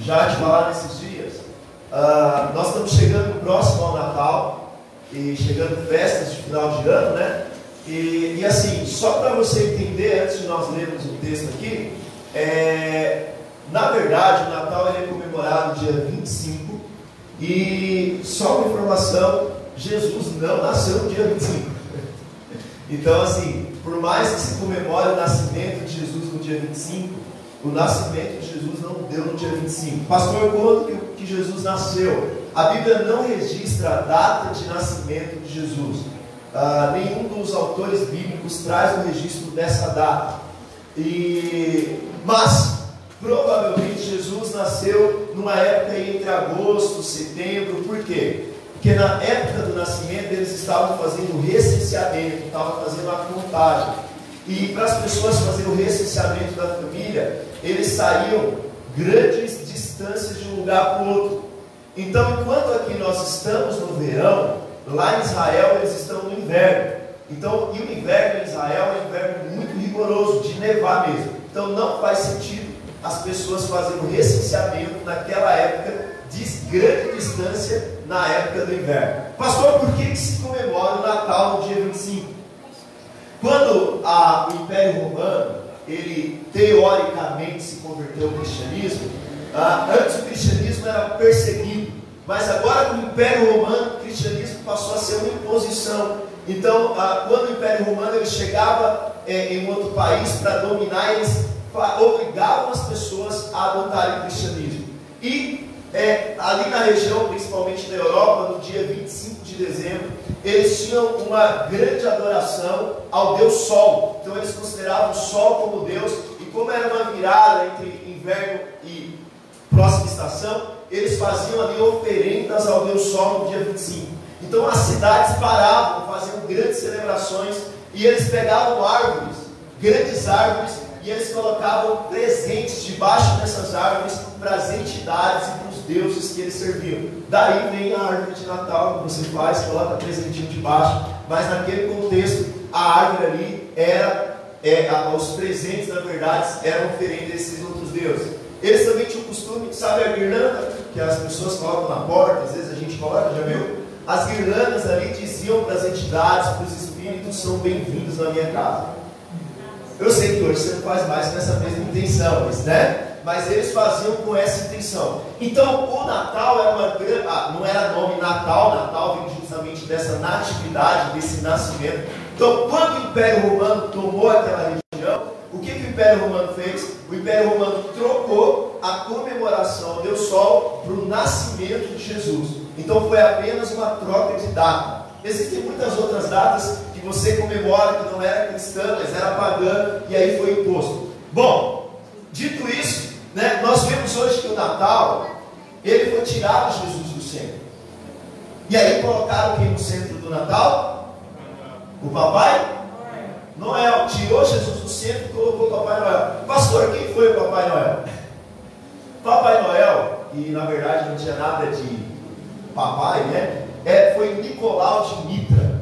já te falar nesses dias. Uh, nós estamos chegando próximo ao Natal e chegando festas de final de ano, né? E, e assim, só para você entender, antes de nós lermos o texto aqui, é, na verdade o Natal ele é comemorado dia 25 e só uma informação, Jesus não nasceu no dia 25. Então assim, por mais que se comemore o nascimento de Jesus no dia 25, o nascimento de Jesus não deu no dia 25. Pastor, quando que, Jesus nasceu? A Bíblia não registra a data de nascimento de Jesus. Ah, nenhum dos autores bíblicos traz o registro dessa data. E, mas, provavelmente, Jesus nasceu numa época entre agosto, setembro. Por quê? Porque na época do nascimento eles estavam fazendo o recenseamento, estavam fazendo a contagem. E para as pessoas fazerem o recenseamento da família, eles saíam grandes distâncias de um lugar para o outro. Então, enquanto aqui nós estamos no verão, lá em Israel eles estão no inverno. Então, e o inverno em Israel é um inverno muito rigoroso, de nevar mesmo. Então, não faz sentido as pessoas fazerem o recenseamento naquela época de grande distância na época do inverno. Pastor, por que, que se comemora o Natal no dia 25? Quando a, o Império Romano, ele teoricamente se converteu ao cristianismo, ah, antes o cristianismo era perseguido, mas agora com o Império Romano, o cristianismo passou a ser uma imposição. Então, ah, quando o Império Romano ele chegava eh, em outro país para dominar, eles obrigavam as pessoas a adotarem o cristianismo. E é, ali na região, principalmente na Europa, no dia 25 de dezembro, eles tinham uma grande adoração ao Deus Sol. Então eles consideravam o Sol como Deus, e como era uma virada entre inverno e próxima estação, eles faziam ali oferendas ao Deus Sol no dia 25. Então as cidades paravam, faziam grandes celebrações, e eles pegavam árvores, grandes árvores, e eles colocavam presentes debaixo dessas árvores para as entidades e para os deuses que eles serviam. Daí vem a árvore de Natal que você faz, coloca presentinho debaixo, mas naquele contexto a árvore ali era, é, os presentes na verdade eram oferendas a esses outros deuses. Eles também tinham o costume, sabe a guirlanda que as pessoas colocam na porta, às vezes a gente coloca, já viu? As guirlandas ali diziam para as entidades, para os espíritos, são bem-vindos na minha casa. Eu sei que hoje você não faz mais com essa mesma intenção, mas, né? Mas eles faziam com essa intenção. Então, o Natal era uma grande. Ah, não era nome Natal, Natal vem justamente dessa natividade, desse nascimento. Então, quando o Império Romano tomou aquela região, o que, que o Império Romano fez? O Império Romano trocou a comemoração Deus Sol para o nascimento de Jesus. Então, foi apenas uma troca de data. Existem muitas outras datas você comemora que não era cristã, mas era pagã, e aí foi imposto. Bom, dito isso, né, nós vemos hoje que o Natal, ele foi tirado Jesus do centro. E aí colocaram quem no centro do Natal? O papai? Noel. Tirou Jesus do centro e colocou o Papai Noel. Pastor, quem foi o Papai Noel? Papai Noel, e na verdade não tinha nada de papai, né? É, foi Nicolau de Mitra.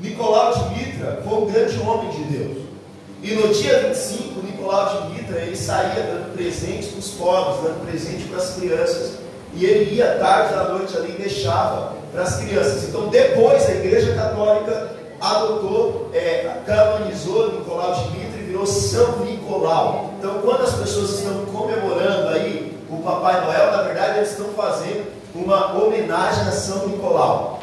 Nicolau de Mitra foi um grande homem de Deus. E no dia 25, Nicolau de Mitra, ele saía dando presentes para os pobres, dando presente para as crianças. E ele ia tarde da noite ali e deixava para as crianças. Então, depois, a Igreja Católica adotou, é, canonizou Nicolau de Mitra e virou São Nicolau. Então, quando as pessoas estão comemorando aí o Papai Noel, na verdade, eles estão fazendo uma homenagem a São Nicolau.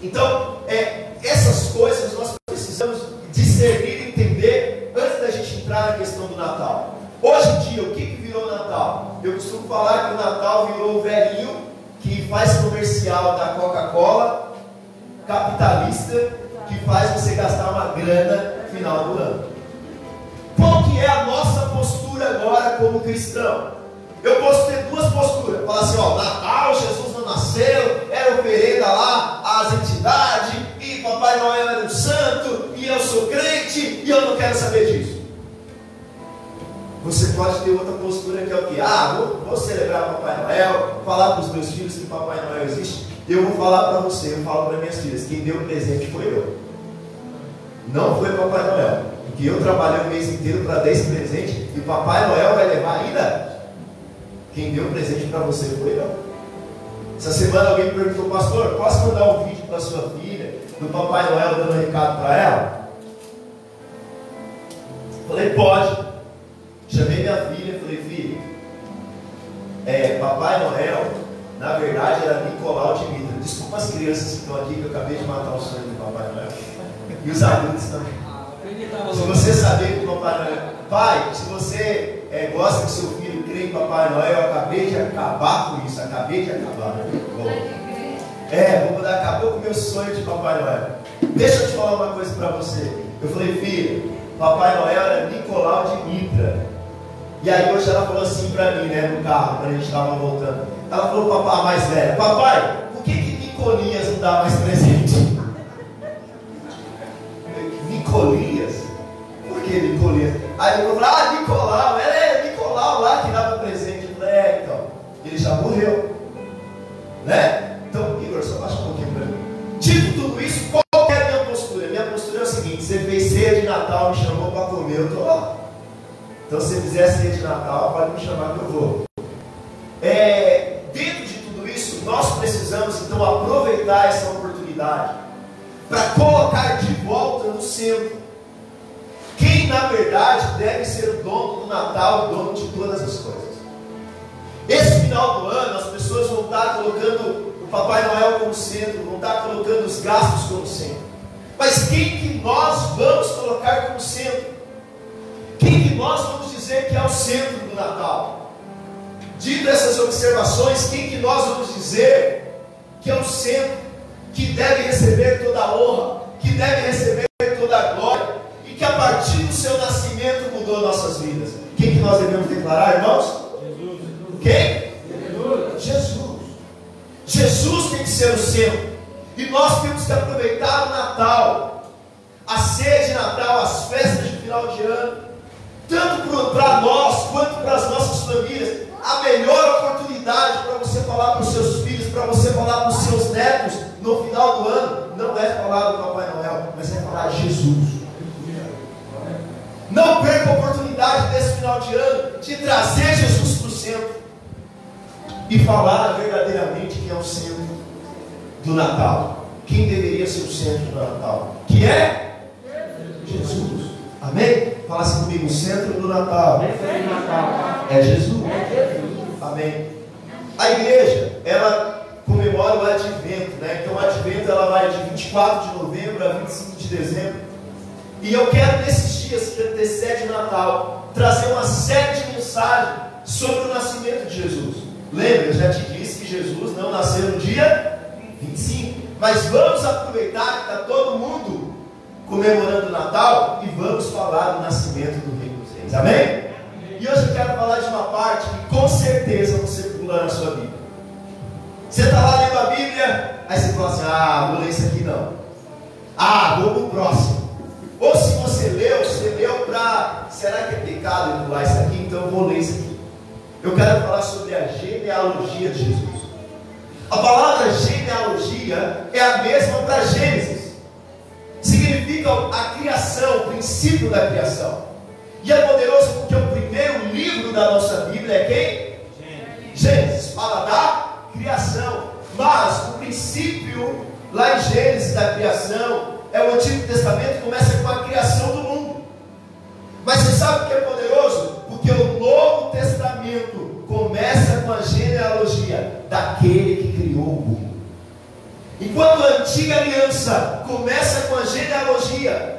Então, é, essas coisas nós precisamos discernir e entender antes da gente entrar na questão do Natal. Hoje em dia, o que, que virou Natal? Eu costumo falar que o Natal virou o velhinho que faz comercial da Coca-Cola, capitalista, que faz você gastar uma grana no final do ano. Qual que é a nossa postura agora como cristão? Eu posso ter duas posturas. Falar assim, ó, Natal, Jesus não nasceu, era oferenda lá às entidades, Papai Noel era um santo, e eu sou crente, e eu não quero saber disso. Você pode ter outra postura que é o que? Ah, vou, vou celebrar Papai Noel, falar para os meus filhos que Papai Noel existe. Eu vou falar para você, eu falo para minhas filhas, quem deu o presente foi eu. Não foi Papai Noel. Porque eu trabalhei o mês inteiro para dar esse presente e Papai Noel vai levar ainda? Quem deu presente para você foi eu. Essa semana alguém perguntou, pastor, posso mandar um vídeo para sua filha, do Papai Noel dando um recado para ela? Falei, pode. Chamei minha filha, falei, filha, é, Papai Noel, na verdade era Nicolau de Mitra. Desculpa as crianças que estão aqui, que eu acabei de matar o sonho do Papai Noel. E os adultos também. Se você saber que o Papai Noel. Pai, se você é, gosta que seu filho crê em Papai Noel, eu acabei de acabar com isso, acabei de acabar. Bom, é, vou mudar, acabou com o meu sonho de Papai Noel. Deixa eu te falar uma coisa para você. Eu falei, filho, Papai Noel era Nicolau de Mitra. E aí hoje ela falou assim para mim, né, no carro, quando a gente estava voltando. Ela falou papai mais velha, papai, por que, que Nicolias não dá mais presente? Nicolias? Por que Nicolias? Aí eu falei, ah, Nicolau, ela é Nicolau lá que dava presente. Eu falei, é, então, ele já morreu. Né? Só baixa um pouquinho para mim. Dito tudo isso, qual é a minha postura? Minha postura é o seguinte: você fez ceia de Natal, me chamou para comer, eu estou lá. Então, se você fizer ceia de Natal, pode me chamar que eu vou. É, dentro de tudo isso, nós precisamos então aproveitar essa oportunidade para colocar de volta no centro quem na verdade deve ser o dono do Natal, o dono de todas as coisas. Esse final do ano, as pessoas vão estar colocando Papai Noel como centro, vão estar colocando os gastos como centro. Mas quem que nós vamos colocar como centro? Quem que nós vamos dizer que é o centro do Natal? Dito essas observações, quem que nós vamos dizer que é o centro, que deve receber toda a honra, que deve receber toda a glória, e que a partir do seu nascimento mudou nossas vidas? Quem que nós devemos declarar, irmãos? Jesus. Quem? Jesus. Jesus. Jesus tem que ser o centro. E nós temos que aproveitar o Natal, a sede de Natal, as festas de final de ano, tanto para nós quanto para as nossas famílias, a melhor oportunidade para você falar para os seus filhos, para você falar para os seus netos no final do ano, não é falar do Papai Noel, mas é falar de Jesus. Não perca a oportunidade desse final de ano de trazer Jesus para o centro e falar verdadeiramente que é o centro do Natal. Quem deveria ser o centro do Natal? Que é Jesus. Amém? Fala assim comigo, o centro do Natal. É Jesus. Amém. A igreja, ela comemora o advento, né? Então o advento ela vai de 24 de novembro a 25 de dezembro. E eu quero nesses dias que antecede o Natal trazer uma série de mensagens sobre o nascimento de Jesus. Lembra, eu já te disse que Jesus não nasceu no dia 25. Mas vamos aproveitar que está todo mundo comemorando o Natal e vamos falar do nascimento do Rei dos Reis. Amém? E hoje eu quero falar de uma parte que com certeza você pula na sua Bíblia. Você está lá lendo a Bíblia, aí você fala assim: ah, vou ler isso aqui não. Ah, vou para o próximo. Ou se você leu, você leu para. Será que é pecado eu pular isso aqui? Então eu vou ler isso aqui. Eu quero falar sobre a genealogia de Jesus. A palavra genealogia é a mesma para Gênesis significa a criação, o princípio da criação. E é poderoso porque o primeiro livro da nossa Bíblia é quem? Gênesis, fala da criação. Mas o princípio lá em Gênesis da criação é o Antigo Testamento, começa com a criação do mundo. Mas você sabe o que é poderoso? Porque o Novo Testamento começa com a genealogia daquele que criou o mundo. Enquanto a antiga aliança começa com a genealogia,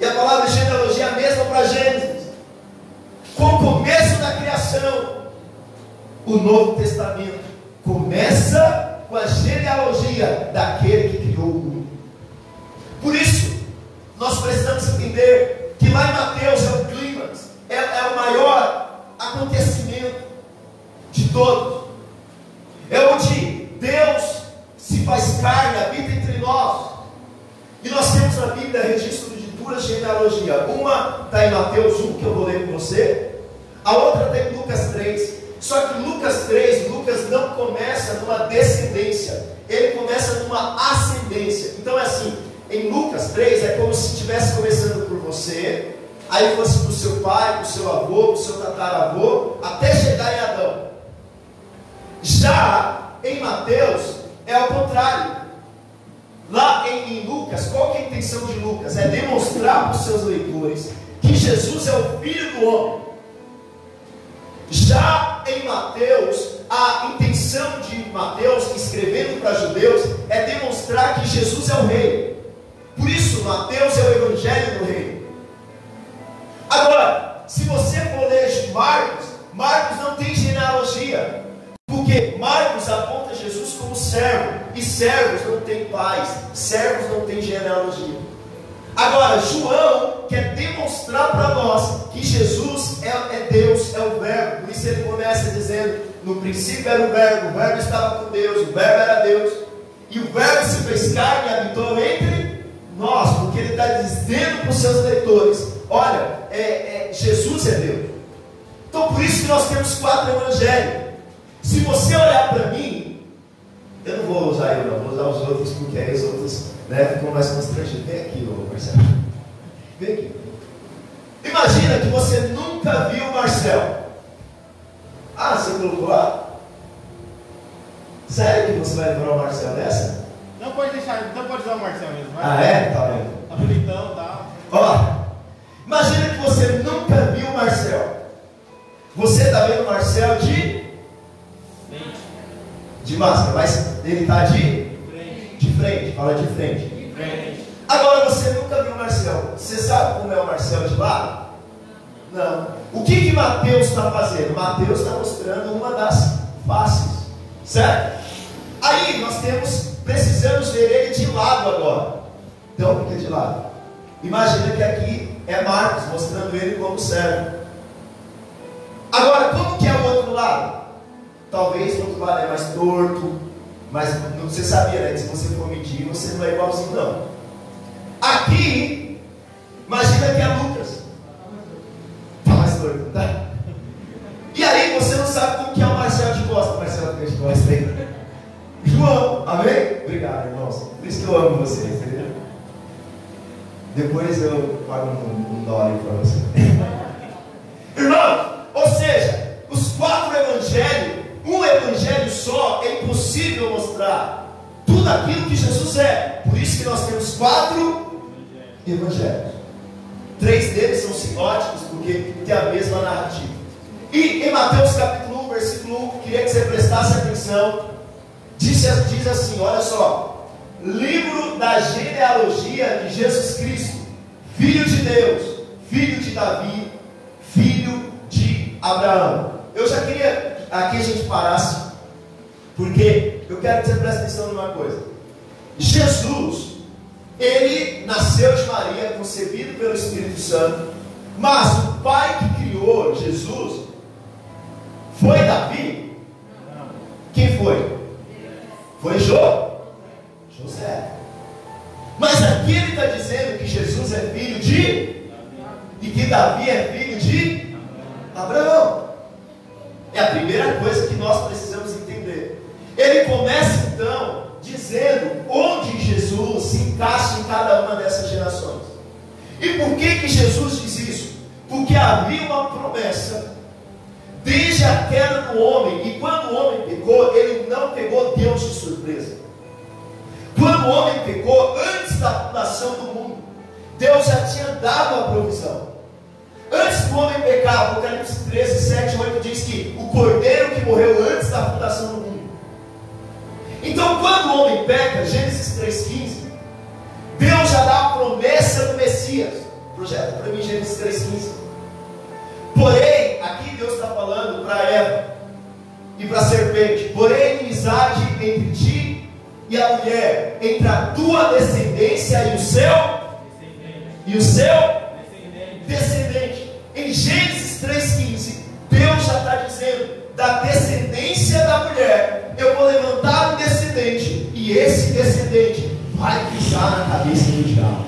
e a palavra genealogia é a mesma para Gênesis, com o começo da criação, o Novo Testamento começa com a genealogia daquele que criou o mundo. Por isso, nós precisamos entender que lá em Mateus é o clímax, é, é o maior acontecimento de todos. É onde Deus se faz carne, habita entre nós. E nós temos na Bíblia registro de duas genealogias. Uma está em Mateus 1, que eu vou ler com você. A outra está em Lucas 3. Só que Lucas 3, Lucas não começa numa descendência, ele começa numa ascendência. Então é assim, em Lucas 3 é como se estivesse começando por você, aí fosse para o seu pai, para o seu avô, para o seu tataravô, até chegar em Adão. Já em Mateus é ao contrário. Lá em, em Lucas, qual é a intenção de Lucas? É demonstrar para os seus leitores que Jesus é o Filho do Homem. Já em Mateus, a intenção de Mateus, escrevendo para judeus, é demonstrar que Jesus é o Rei. Por isso, Mateus é o Evangelho do Rei. Agora, se você for ler Marcos, Marcos não tem genealogia. Porque Marcos aponta Jesus como servo, e servos não têm pais, servos não têm genealogia. Agora, João quer demonstrar para nós que Jesus é, é, Deus, é o Verbo. Por isso ele começa dizendo: no princípio era o Verbo, o Verbo estava com Deus, o Verbo era Deus, e o Verbo se fez carne e habitou entre nós, porque ele está dizendo para os seus leitores: olha, é, é, Jesus é Deus. Então por isso que nós temos quatro evangelhos. Se você olhar para mim, eu não vou usar eu não, vou usar os outros, porque aí os outros né, ficam mais constrangidos. Vem aqui, ô Marcelo. Vem aqui. Imagina que você nunca viu o Marcel. Ah, você colocou lá? Sério que você vai levar o Marcel nessa? Não pode deixar, não pode usar o Marcel mesmo. Vai. Ah, é? Tá bem. Tá bonitão tal. Ó, imagina que você nunca viu o Marcel. Você está vendo o Marcel de de máscara, mas ele está de de frente, fala de frente. Agora você nunca viu o Marcel. Você sabe como é o Marcel de lá? Não. O que que Mateus está fazendo? Mateus está mostrando uma das faces, certo? Aí nós temos, precisamos ver ele de lado agora. Então fica de lado. Imagina que aqui é Marcos mostrando ele como servo. Agora, como que é o outro lado? Talvez o outro lado é mais torto, mas você sabia, né? Se você for medir, você não é igualzinho, não. Aqui, imagina que é Lucas. Tá mais torto, tá? E aí você não sabe como que é o Marcelo de Costa. Marcelo de Costa aí. João, amém? Obrigado, irmãos. Por isso que eu amo vocês, entendeu? Depois eu pago um, um dólar para você. Irmão, ou seja, os quatro evangelhos, evangelho só, é impossível mostrar tudo aquilo que Jesus é. Por isso que nós temos quatro evangelhos. Três deles são sinóticos, porque tem a mesma narrativa. E em Mateus capítulo 1, versículo 1, queria que você prestasse atenção. Diz, diz assim: olha só. Livro da genealogia de Jesus Cristo, filho de Deus, filho de Davi, filho de Abraão. Eu já queria aqui a gente parasse, porque eu quero que você preste atenção numa coisa. Jesus, ele nasceu de Maria, concebido pelo Espírito Santo, mas o pai que criou Jesus foi Davi? Quem foi? Foi Jô? José. Mas aqui ele está dizendo que Jesus é filho de e que Davi é filho de Abraão. É a primeira coisa que nós precisamos entender. Ele começa então dizendo onde Jesus se encaixa em cada uma dessas gerações. E por que que Jesus diz isso? Porque havia uma promessa desde a queda do homem, e quando o homem pecou, ele não pegou Deus de surpresa. Quando o homem pecou, antes da fundação do mundo, Deus já tinha dado a provisão. Antes do homem pecar, Apocalipse 13, 7, 8 diz que o cordeiro que morreu antes da fundação do mundo. Então, quando o homem peca, Gênesis 3,15, Deus já dá a promessa do Messias. Projeto para mim, Gênesis 3,15. Porém, aqui Deus está falando para Eva e para a serpente: porém, inimizade entre ti e a mulher, entre a tua descendência e o seu, e o seu descendente. Em Gênesis 3,15, Deus já está dizendo: da descendência da mulher, eu vou levantar um descendente, e esse descendente vai pisar na cabeça do diabo.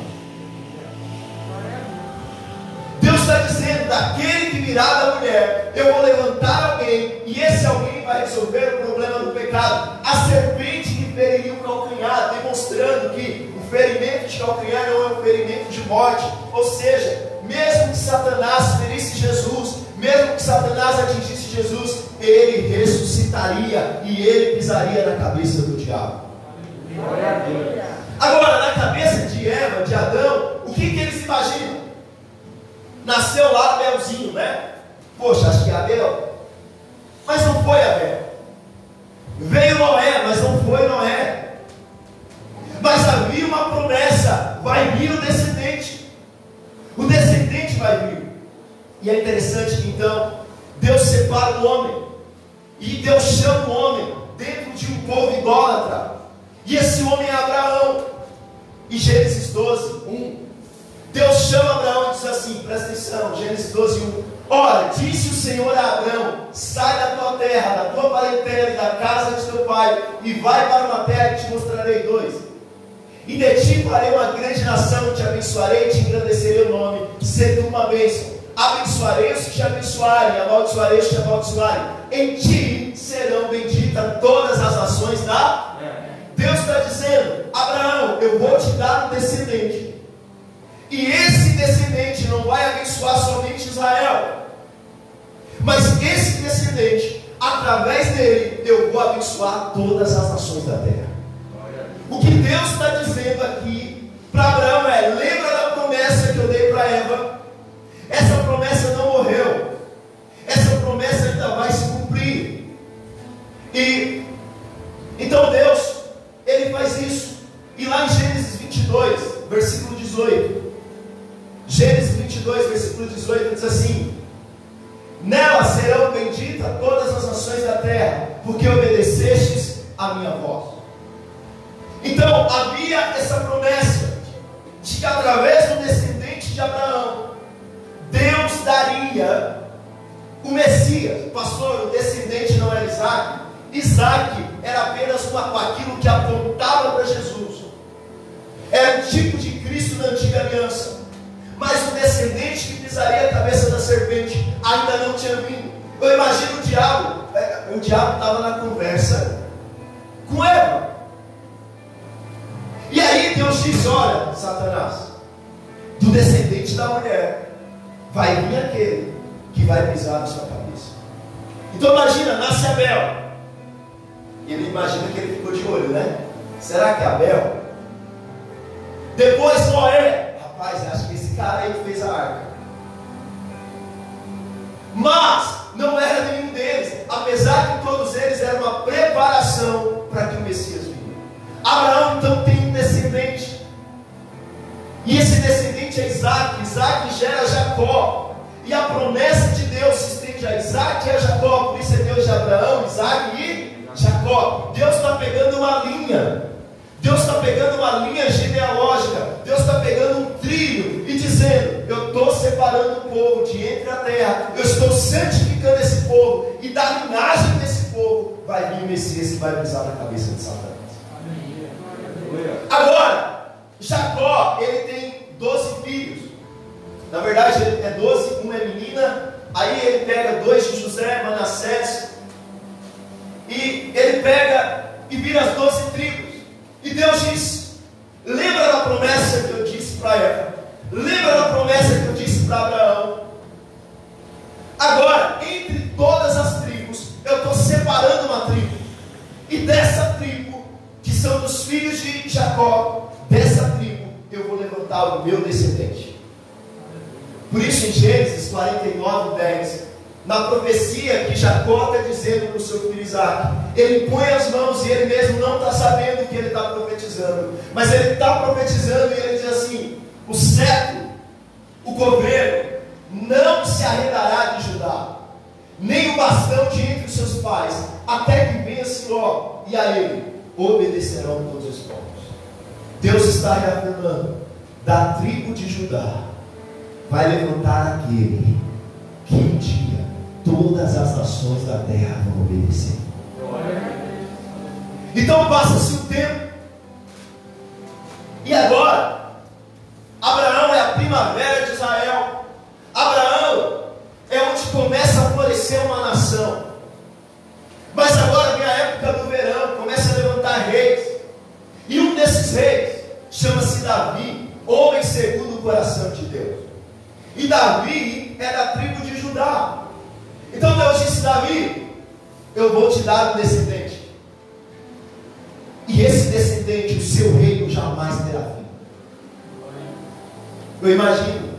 Deus está dizendo: daquele que virá da mulher, eu vou levantar alguém, e esse alguém vai resolver o problema do pecado. A serpente que feriria o calcanhar, demonstrando que o ferimento de calcanhar não é um ferimento de morte, ou seja, mesmo que Satanás ferisse Jesus, mesmo que Satanás atingisse Jesus, ele ressuscitaria e ele pisaria na cabeça do diabo. Agora, na cabeça de Eva, de Adão, o que, que eles imaginam? Nasceu lá Abelzinho, né? Poxa, acho que é Abel. Mas não foi Abel. Veio Noé, mas não foi Noé. Mas havia uma promessa: vai vir o descendente. O descendente vai vir. E é interessante que então Deus separa o homem. E Deus chama o homem dentro de um povo idólatra. E esse homem é Abraão. E Gênesis 12, 1. Deus chama Abraão e diz assim: presta atenção, Gênesis 12, 1. Ora, disse o Senhor a Abraão: sai da tua terra, da tua parentela e da casa de teu pai, e vai para uma terra que te mostrarei dois. E de ti farei uma grande nação, te abençoarei e te engrandecerei o nome, sendo uma bênção. Abençoarei os que te abençoarem, amaldiçoarei os que te amaldiçoarem. Em ti serão benditas todas as nações da. Deus está dizendo: Abraão, eu vou te dar um descendente. E esse descendente não vai abençoar somente Israel, mas esse descendente, através dele, eu vou abençoar todas as nações da terra. O que Deus está dizendo aqui para Abraão é: lembra da promessa que eu dei para Eva? Essa promessa não morreu. Essa promessa ainda vai se cumprir. E então Deus, ele faz isso. E lá em Gênesis 22, versículo 18. Gênesis 22, versículo 18 diz assim: Nela serão benditas todas as nações da terra, porque obedecestes a minha voz. Então havia essa promessa de que através do descendente de Abraão, Deus daria o Messias. Pastor, o descendente não era Isaac. Isaac era apenas uma, aquilo que apontava para Jesus. Era o tipo de Cristo na antiga aliança. Mas o descendente que pisaria a cabeça da serpente ainda não tinha vindo. Eu imagino o diabo. É, o diabo estava na conversa com Eva. Deus diz: Olha, Satanás, do descendente da mulher vai vir aquele que vai pisar na sua cabeça. Então imagina, nasce Abel. E ele imagina que ele ficou de olho, né? Será que é Abel? Depois Noé. Rapaz, acho que esse cara aí fez a arca. Mas não era nenhum deles, apesar que todos eles eram uma preparação para que o Messias vinha. Abraão então tem um descendente. E esse descendente é Isaac. Isaac gera Jacó. E a promessa de Deus se estende a Isaac e a Jacó. Por isso é Deus de Abraão, Isaac e Jacó. Deus está pegando uma linha. Deus está pegando uma linha genealógica. Deus está pegando um trilho e dizendo: Eu estou separando o povo de entre a terra. Eu estou santificando esse povo. E da linhagem desse povo vai vir o Messias que vai pisar na cabeça de Satanás. Agora, Jacó, ele tem 12 filhos. Na verdade, ele é 12, uma é menina. Aí ele pega dois de José, Manassés. E ele pega e vira as 12 tribos. E Deus diz: Lembra da promessa que eu disse para Eva? Lembra da promessa que eu disse para Abraão? Agora, entre todas as tribos, eu estou separando uma tribo. E dessa tribo, que são dos filhos de Jacó, dessa tribo, eu vou levantar o meu descendente. Por isso, em Gênesis 49, 10, na profecia que Jacó está dizendo para o seu filho Isaac, ele põe as mãos e ele mesmo não está sabendo o que ele está profetizando, mas ele está profetizando e ele diz assim: o cetro, o governo, não se arredará de Judá, nem o bastão de entre os seus pais, até que venha Siló, e a ele obedecerão todos os povos. Deus está reafirmando: da tribo de Judá vai levantar aquele que um dia todas as nações da terra vão obedecer. Então passa-se o tempo. E agora, Abraão é a primavera de Israel. Abraão é onde começa a florescer uma nação. Desses reis chama-se Davi, homem segundo o coração de Deus. E Davi é da tribo de Judá. Então Deus disse: Davi, levantar um descendente. E esse descendente, o seu reino jamais terá fim. Eu imagino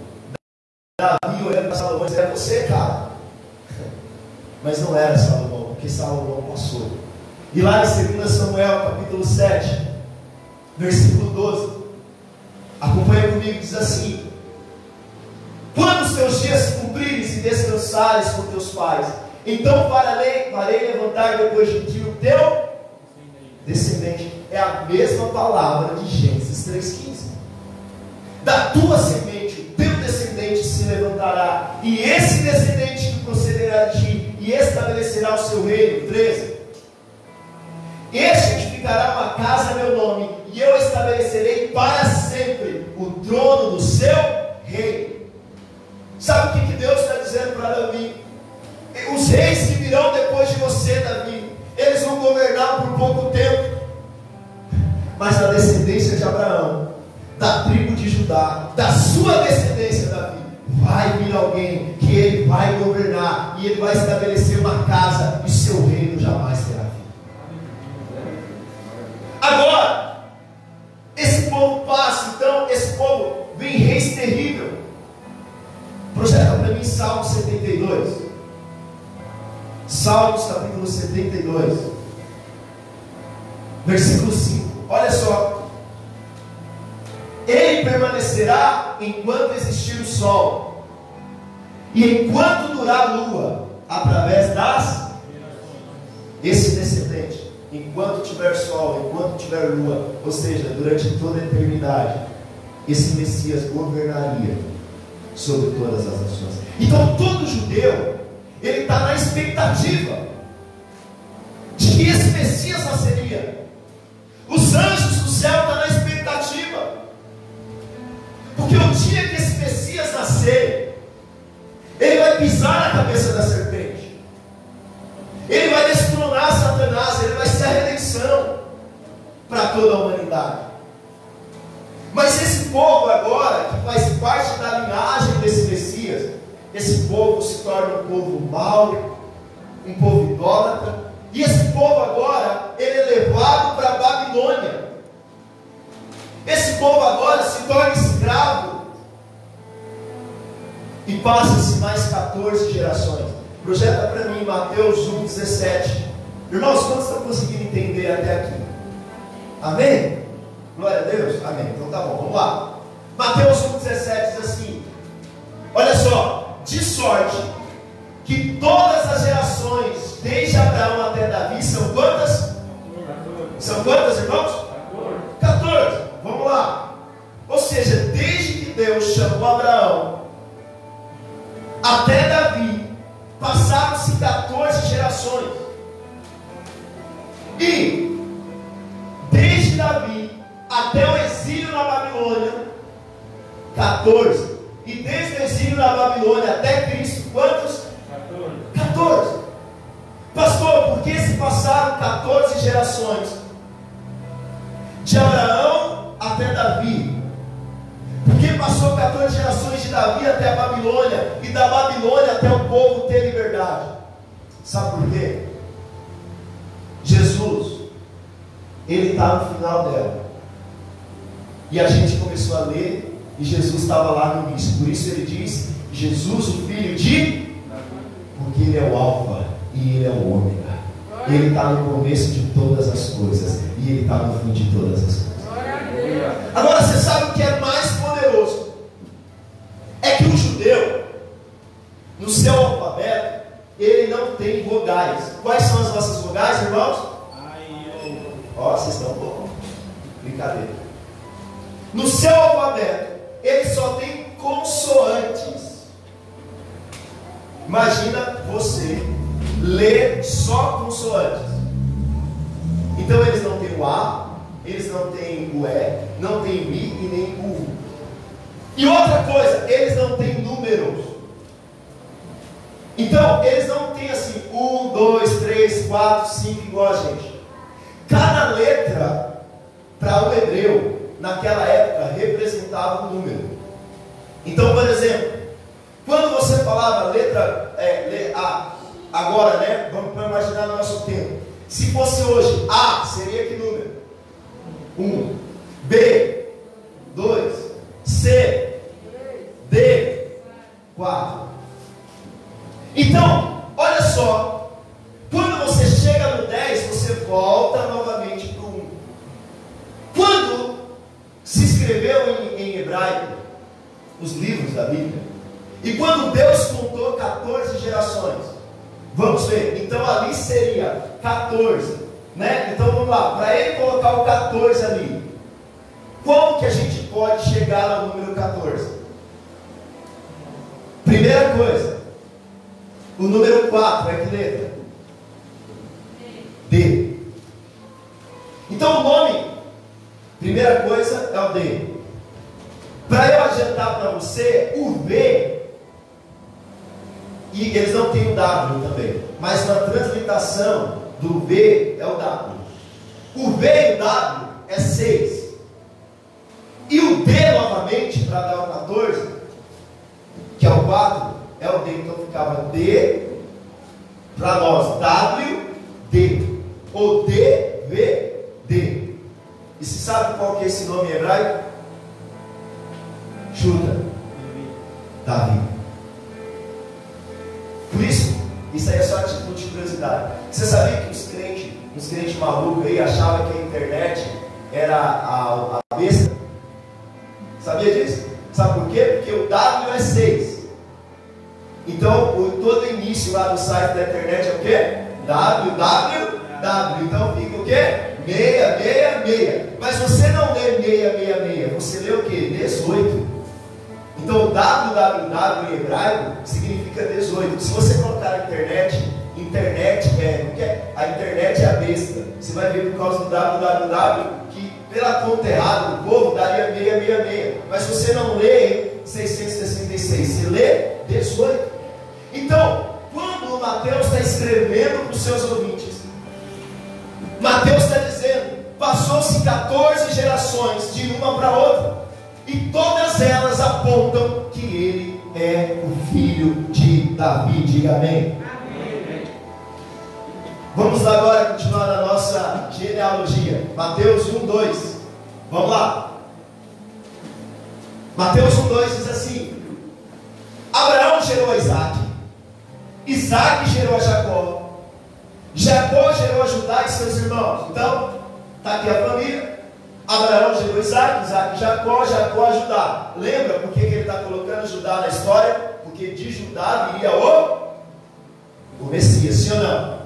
Davi olhando para Salomão e dizendo, é você, cara. Mas não era Salomão, porque Salomão passou. E lá em 2 Samuel, capítulo 7, versículo 12, acompanha comigo, diz assim: Quando os teus dias se cumprirem e descansares com teus pais, então farei, farei levantar depois de ti o teu descendente. É a mesma palavra de Gênesis 3,15. Da tua semente, o teu descendente se levantará, e esse descendente que procederá de ti, e estabelecerá o seu reino. 13. Este edificará uma casa a meu nome, e eu estabelecerei para sempre o trono do seu reino. Sabe o que, Deus está dizendo para Davi? Os reis que virão depois de você, Davi, eles vão governar por pouco tempo, mas na descendência de Abraão, da tribo de Judá, da sua descendência, Davi, vai vir alguém que ele vai governar e ele vai estabelecer uma casa e seu reino jamais terá versículo 5. Olha só. Ele permanecerá enquanto existir o sol, e enquanto durar a lua, através das esse descendente, enquanto tiver sol, enquanto tiver lua, ou seja, durante toda a eternidade, esse Messias governaria sobre todas as nações. Então todo judeu ele está na expectativa de que esse Messias nasceria. Os anjos do céu estão na expectativa, porque o dia que esse Messias nascer, ele vai pisar na cabeça da serpente, ele vai destronar Satanás, ele vai ser a redenção para toda a humanidade. Mas esse povo agora, que faz parte da linhagem desse Messias, esse povo se torna um povo mau, um povo idólatra, e esse povo agora, ele é levado para a Babilônia. Esse povo agora se torna escravo. E passa-se mais 14 gerações. Projeta para mim Mateus 1, 17. Irmãos, quantos estão conseguindo entender até aqui? Amém? Glória a Deus? Amém. Então tá bom, vamos lá. Mateus 1, 17 diz assim: Olha só, de sorte que todas as gerações, desde Abraão até Davi, são quantas? São quantas, irmãos? 14. Vamos lá. Ou seja, desde que Deus chamou Abraão até Davi, passaram-se 14 gerações. E desde Davi até o exílio na Babilônia, 14. E desde o exílio na Babilônia até Cristo, quantos? 14. 14. Pastor, por que se passaram 14 gerações? De Abraão até Davi. Por que passou 14 gerações de Davi até a Babilônia? E da Babilônia até o povo ter liberdade? Sabe por quê? Jesus, ele está no final dela. E a gente começou a ler e Jesus estava lá no início. Por isso ele diz: Jesus, o filho de. Porque ele é o Alfa e ele é o Ômega. Ele está no começo de todas as coisas e ele está no fim de todas as coisas. Agora você sabe o que é mais poderoso? É que o judeu, no seu alfabeto, ele não tem vogais. Quais são as nossas vogais, irmãos? Ó, oh, vocês estão bom. Brincadeira. No seu alfabeto, ele só tem consoantes. Imagina você ler só consoantes. Então eles não têm o A, eles não têm o E, não têm o I e nem o U. E outra coisa, eles não têm números. Então, eles não têm assim, um, dois, três, quatro, cinco, igual a gente. Cada letra, para o hebreu, naquela época representava um número. Então, por exemplo, quando você falava letra é, A, agora, né? Vamos imaginar no nosso tempo. Se fosse hoje, A seria que número? 1. Um. B, 2. C, D, 4. Então, olha só. Quando você chega no 10, você volta novamente para o 1. Quando se escreveu em, em hebraico os livros da Bíblia, e quando Deus contou 14 gerações, vamos ver, então ali seria 14, né? Então vamos lá, para ele colocar o 14 ali, como que a gente pode chegar ao número 14? Primeira coisa, o número 4 é que letra? D. Então o nome, primeira coisa, é o D. Para eu adiantar para você, o V, e eles não têm o W também, mas na translitação do V é o W. O V e o W é 6. E o D novamente, para dar o 14, que é o 4, é o D. Então ficava D para nós, W, D. Ou D, V, D. E se sabe qual que é esse nome hebraico? Chuta. Davi. Por isso, isso aí é só título de curiosidade. Você sabia que os crentes, os crentes malucos aí achavam que a internet era a, a besta? Sabia disso? Sabe por quê? Porque o W é 6. Então, o, todo início lá do site da internet é o quê? www. Então fica o quê? 666. Mas você não lê 666, você lê o quê? 18. Então, www em hebraico significa 18. Se você colocar na internet, internet é, a internet é a besta. Você vai ver por causa do www que pela conta errada do povo daria 666. Mas se você não lê 666, você lê 18. Então, quando Mateus está escrevendo para os seus ouvintes, Mateus está dizendo: passou-se 14 gerações de uma para outra, e todas elas apontam que ele é o filho de Davi. Diga amém. amém. Vamos agora continuar na nossa genealogia. Mateus 1, 2. Vamos lá. Mateus 1, 2 diz assim: Abraão gerou Isaac. Isaac gerou a Jacó. Jacó gerou a Judá e seus irmãos. Então, está aqui a família. Abraão gerou Isaac, Isaac Jacó, Jacó a Judá. Lembra por que, que ele está colocando Judá na história? Porque de Judá viria o, o Messias, sim ou não?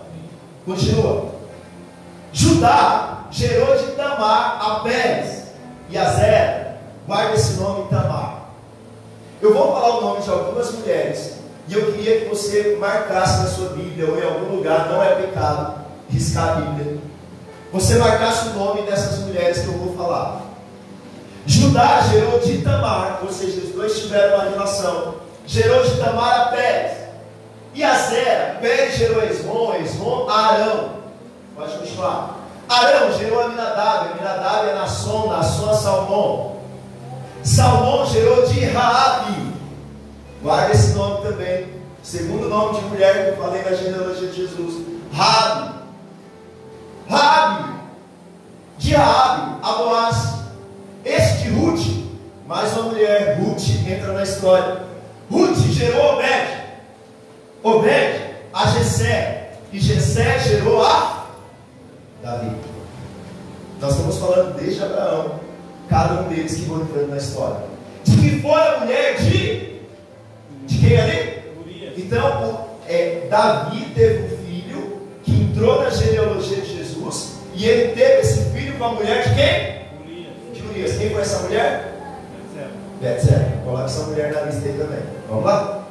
Continua. Judá gerou de Tamar a Pérez e a Zera. Guarda esse nome Tamar. Eu vou falar o nome de algumas mulheres e eu queria que você marcasse na sua Bíblia ou em algum lugar, não é pecado, riscar a Bíblia. Você marcasse o nome dessas mulheres que eu vou falar. Judá gerou de Tamar, ou seja, os dois tiveram uma relação. Gerou de Tamar a Pérez. E a Zera, Pérez gerou Esmon, Esmon a Arão. Pode continuar. Arão gerou a Minadab, Minadab é Nasson, Nasson a Salmão. Salmão gerou de Raabe, Guarda esse nome também. Segundo nome de mulher que eu falei na genealogia de Jesus. Rabi. Rabi. De Rabi a Boaz. Este Ruth. Mais uma mulher. Ruth entra na história. Ruth gerou Obed. Obed a Jessé. E Jessé gerou a Davi. Nós estamos falando desde Abraão. Cada um deles que vão entrando na história. De que foi a mulher de de quem ali? Então, é, Davi teve um filho que entrou na genealogia de Jesus e ele teve esse filho com a mulher de quem? De Urias. Quem foi essa mulher? Betseba. Coloca essa mulher na lista aí também. Vamos lá?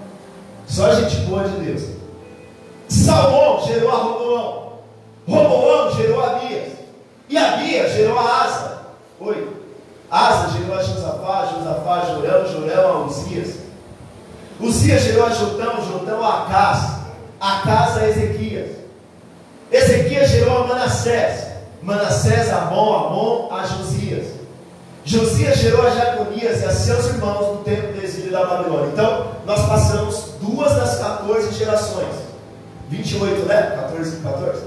Só gente boa de Deus. Salomão gerou a Roboão. Roboão gerou a Abias. E Abias gerou a Asa. Oi. Asa gerou a Josafá, Josafá, Jorão, Jorão a Uzias. Uzias gerou a Jotão, Jotão a Acás, Acás a Ezequias. Ezequias gerou a Manassés, Manassés Amon, Amon a Josias. Josias gerou a Jaconias e a seus irmãos no tempo do exílio da Babilônia. Então, nós passamos duas das 14 gerações. 28, né? 14, 14?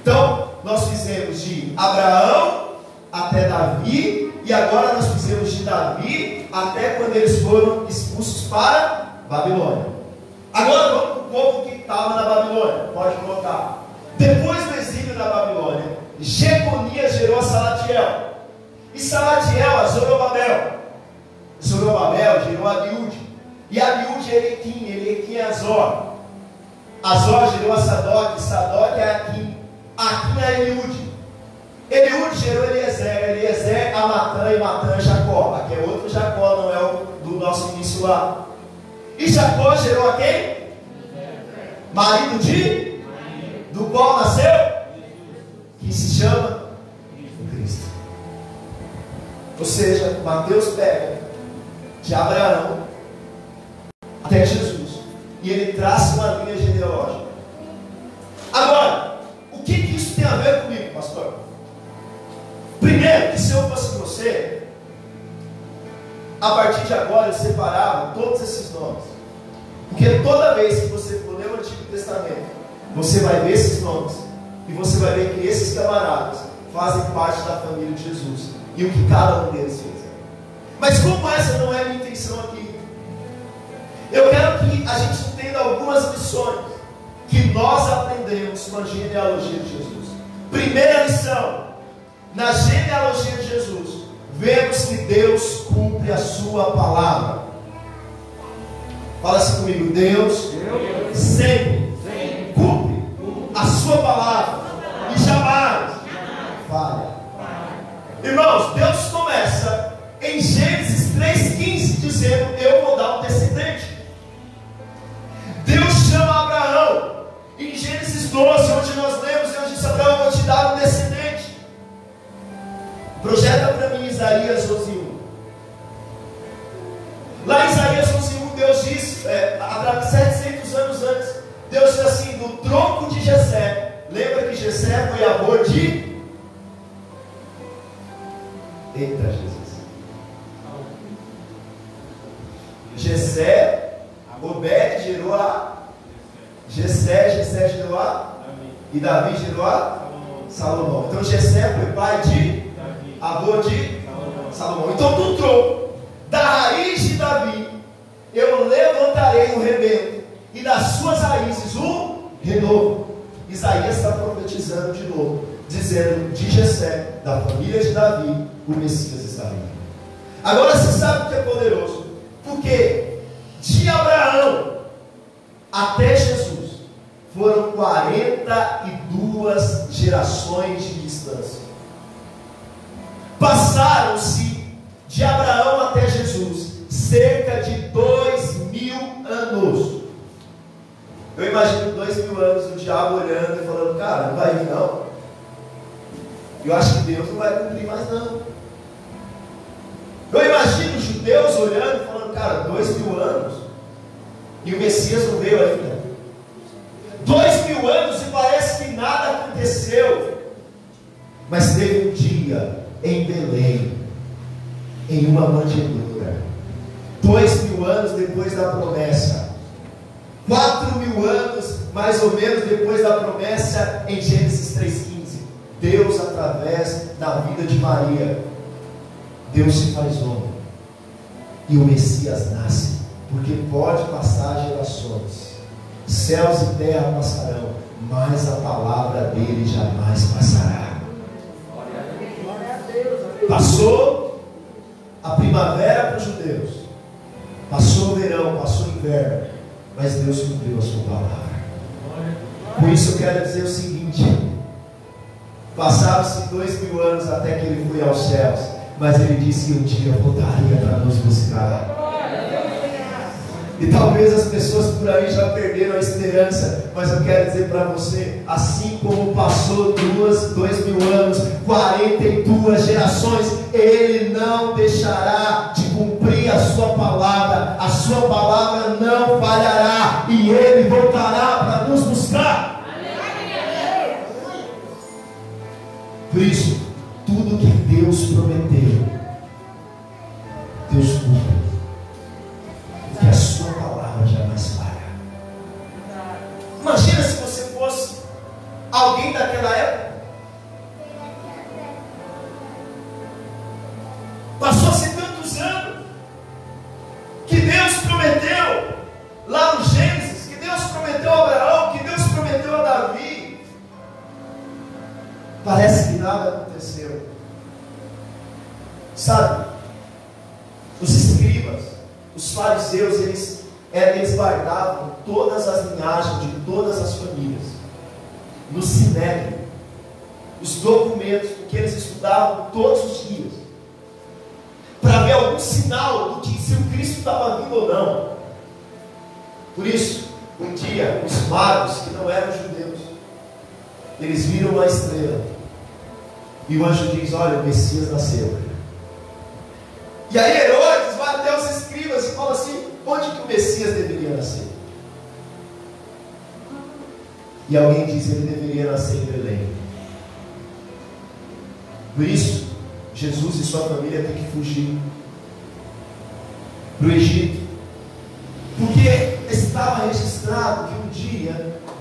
Então, nós fizemos de Abraão até Davi, e agora nós fizemos de Davi até quando eles foram expulsos para Babilônia. Agora vamos para o povo que estava na Babilônia. Pode colocar. Depois do exílio da Babilônia, Jeconias gerou a Salatiel. E Salatiel a Zorobabel. Zorobabel gerou a Abiúde. E Abiúde Elequim, Elequim Azor. Azor gerou a Sadoc, Sadoc é Aquim. Aquim é Eliúde. Eliúde gerou Eliezer, Eliezer a Matã e Matã a Jacó. Aqui é outro Jacó, não é o do nosso início lá. E Jacó gerou a quem? Marido de? Do qual nasceu? Que se chama Cristo. Ou seja, Mateus pega de Abraão até Jesus e ele traça uma linha genealógica. Agora, o que, que isso tem a ver comigo, pastor? Primeiro, que se eu fosse você, a partir de agora eu separava todos esses nomes. Porque toda vez que você for ler o Antigo Testamento, você vai ver esses nomes. E você vai ver que esses camaradas fazem parte da família de Jesus. E o que cada um deles fez. Mas como essa não é a minha intenção aqui, eu quero que a gente entenda algumas lições que nós aprendemos com a genealogia de Jesus. Primeira lição: na genealogia de Jesus, vemos que Deus cumpre a sua palavra. Fala assim comigo, Deus, Deus sempre, a sua palavra e jamais falha. Irmãos, Deus começa em Gênesis 3,15 dizendo: Eu vou dar um descendente. Deus chama Abraão. Em Gênesis 12, onde nós lemos, Deus disse: Abraão, vou te dar um descendente. Projeta para mim Isaías 11:1. Deus se faz homem. E o Messias nasce, porque pode passar gerações, céus e terra passarão, mas a palavra dele jamais passará. Passou a primavera para os judeus, passou o verão, passou o inverno, mas Deus cumpriu a sua palavra. Por isso eu quero dizer o seguinte: passaram-se dois mil anos até que ele foi aos céus, mas ele disse que um dia voltaria para nos buscar. E talvez as pessoas por aí já perderam a esperança, mas eu quero dizer para você: assim como passou duas, dois mil anos, 42 gerações, Ele não deixará de cumprir a Sua palavra, a Sua palavra não falhará, e Ele voltará para nos buscar.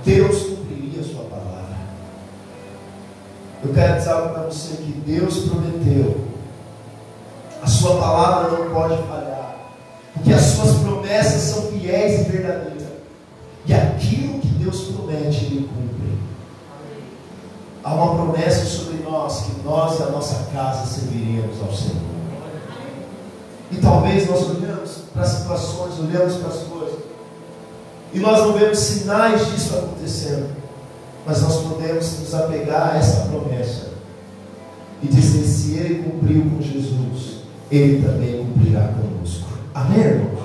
Deus cumpriria a sua palavra. Eu quero dizer algo para você que Deus prometeu. A sua palavra não pode falhar. Porque as suas promessas são fiéis e verdadeiras. E aquilo que Deus promete, Ele cumpre. Há uma promessa sobre nós que nós e a nossa casa serviríamos ao Senhor. E talvez nós olhamos para situações, olhamos para as coisas, e nós não vemos sinais disso acontecendo, mas nós podemos nos apegar a essa promessa e dizer: se Ele cumpriu com Jesus, Ele também cumprirá conosco. Amém, irmãos?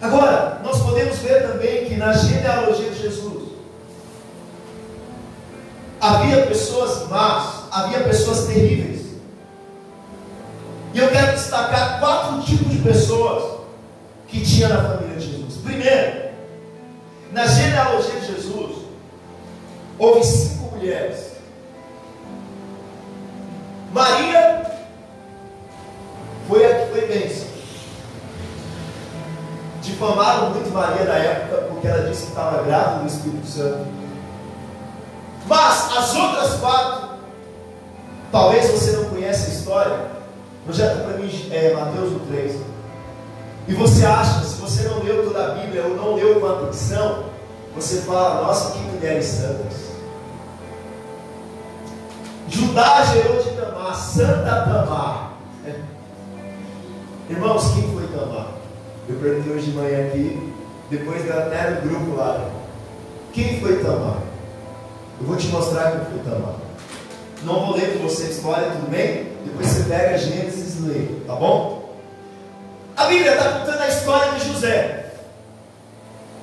Agora, nós podemos ver também que na genealogia de Jesus havia pessoas más, havia pessoas terríveis. E eu quero destacar quatro tipos de pessoas que tinha na família. Primeiro, na genealogia de Jesus, houve cinco mulheres. Maria foi a que foi bênção. Difamaram muito Maria na época, porque ela disse que estava grávida do Espírito Santo. Mas as outras quatro, talvez você não conheça a história, Projeta para mim é, Mateus 3. E você acha, se você não leu toda a Bíblia ou não leu com atenção, você fala, nossa, que mulheres santas. Judá gerou de Tamar, Santa Tamar. Irmãos, quem foi Tamar? Eu perguntei hoje de manhã aqui, depois até no grupo lá. Quem foi Tamar? Eu vou te mostrar quem foi Tamar. Não vou ler com você a história, tudo bem? Depois você pega Gênesis e lê, tá bom? A Bíblia está contando a história de José.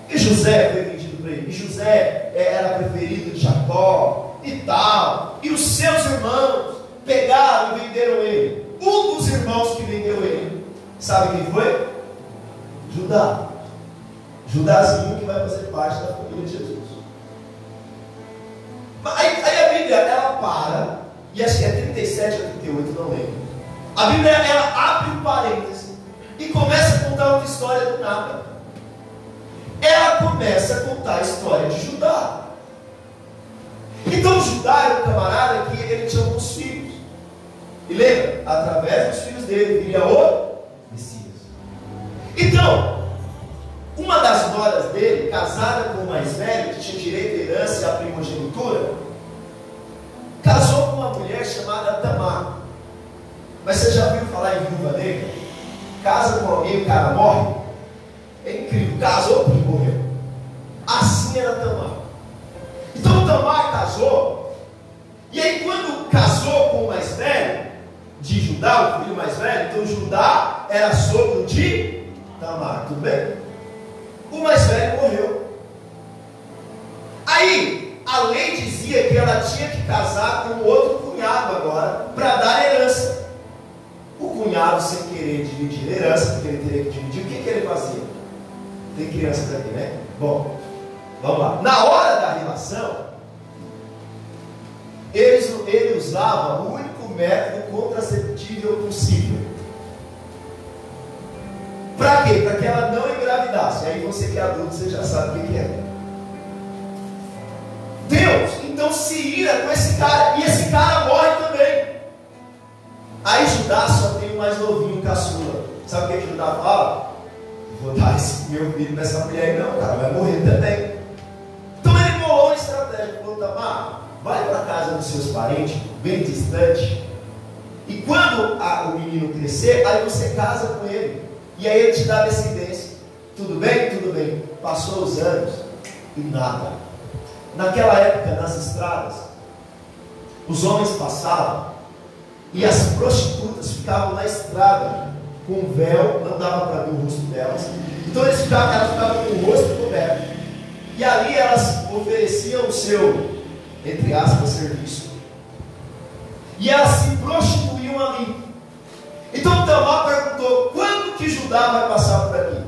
E José foi vendido para ele. E José era preferido de Jacó e tal. E os seus irmãos pegaram e venderam ele. Um dos irmãos que vendeu ele, sabe quem foi? Judá. Judazinho que vai fazer parte da família de Jesus. Aí, aí a Bíblia, ela para e acho que é 37 ou 38, não lembro. A Bíblia ela abre um parêntese e começa a contar outra história do nada. Ela começa a contar a história de Judá. Então Judá era um camarada que ele tinha alguns filhos. E lembra? Através dos filhos dele viria o Messias. Então, uma das noras dele, casada com o mais velho, que tinha direito à herança e à primogenitura, casou com uma mulher chamada Tamar. Mas você já ouviu falar em viúva negra? Casa com alguém, o cara morre? É incrível, casou, morreu. Assim era Tamar. Então Tamar casou, e aí quando casou com o mais velho, de Judá, o filho mais velho, então Judá era sogro de Tamar, tudo bem? O mais velho morreu. Aí, a lei dizia que ela tinha que casar com outro cunhado agora para dar herança. O cunhado, sem querer dividir herança, porque ele teria que dividir, o que, que ele fazia? Tem crianças aqui, né? Bom, vamos lá. Na hora da relação, ele, ele usava o único método contraceptível possível. Para quê? Para que ela não engravidasse. Aí você que é adulto, você já sabe o que é. Deus então se ira com esse cara, e esse cara morre também. Aí Judá só tem o mais novinho, caçula. Sabe o que, que Judá fala? Vou dar esse meu filho nessa mulher aí, não, cara, vai morrer também. Então ele bolou uma estratégia, falou, Tamar, vai para casa dos seus parentes, bem distante, e quando a, o menino crescer, aí você casa com ele. E aí ele te dá descendência. Tudo bem? Tudo bem. Passou os anos e nada. Naquela época, nas estradas, os homens passavam e as prostitutas ficavam na estrada com véu, não dava para ver o rosto delas. Então eles ficavam, elas ficavam com o rosto coberto. E ali elas ofereciam o seu, entre aspas, serviço. E elas se prostituíam ali. Então Tamar perguntou: quando que Judá vai passar por aqui?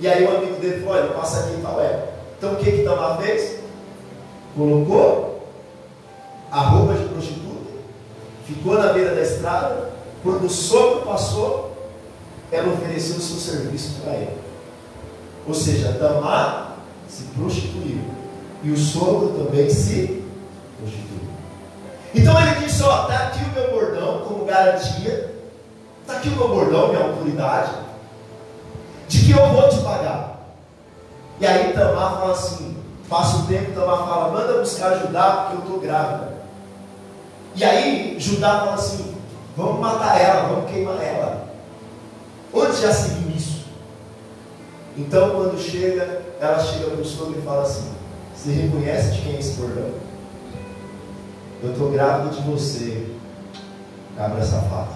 E aí o amigo dele falou: olha, passa aqui em tal época. Então o que que Tamar fez? Colocou a roupa de prostituta, ficou na beira da estrada, quando o sogro passou, ela ofereceu o seu serviço para ele. Ou seja, Tamar se prostituiu. E o sogro também se prostituiu. Então ele disse: Ó, está aqui o meu bordão como garantia. Está aqui o meu bordão, minha autoridade. De que eu vou te pagar. E aí Tamar fala assim: passa o tempo, Tamar fala: manda buscar Judá, porque eu estou grávida. E aí Judá fala assim: vamos matar ela, vamos queimar ela. Onde já se viu isso? Então, quando chega, ela chega para o sogro e fala assim: Você reconhece de quem é esse bordão? Eu estou grávida de você, cabra safado.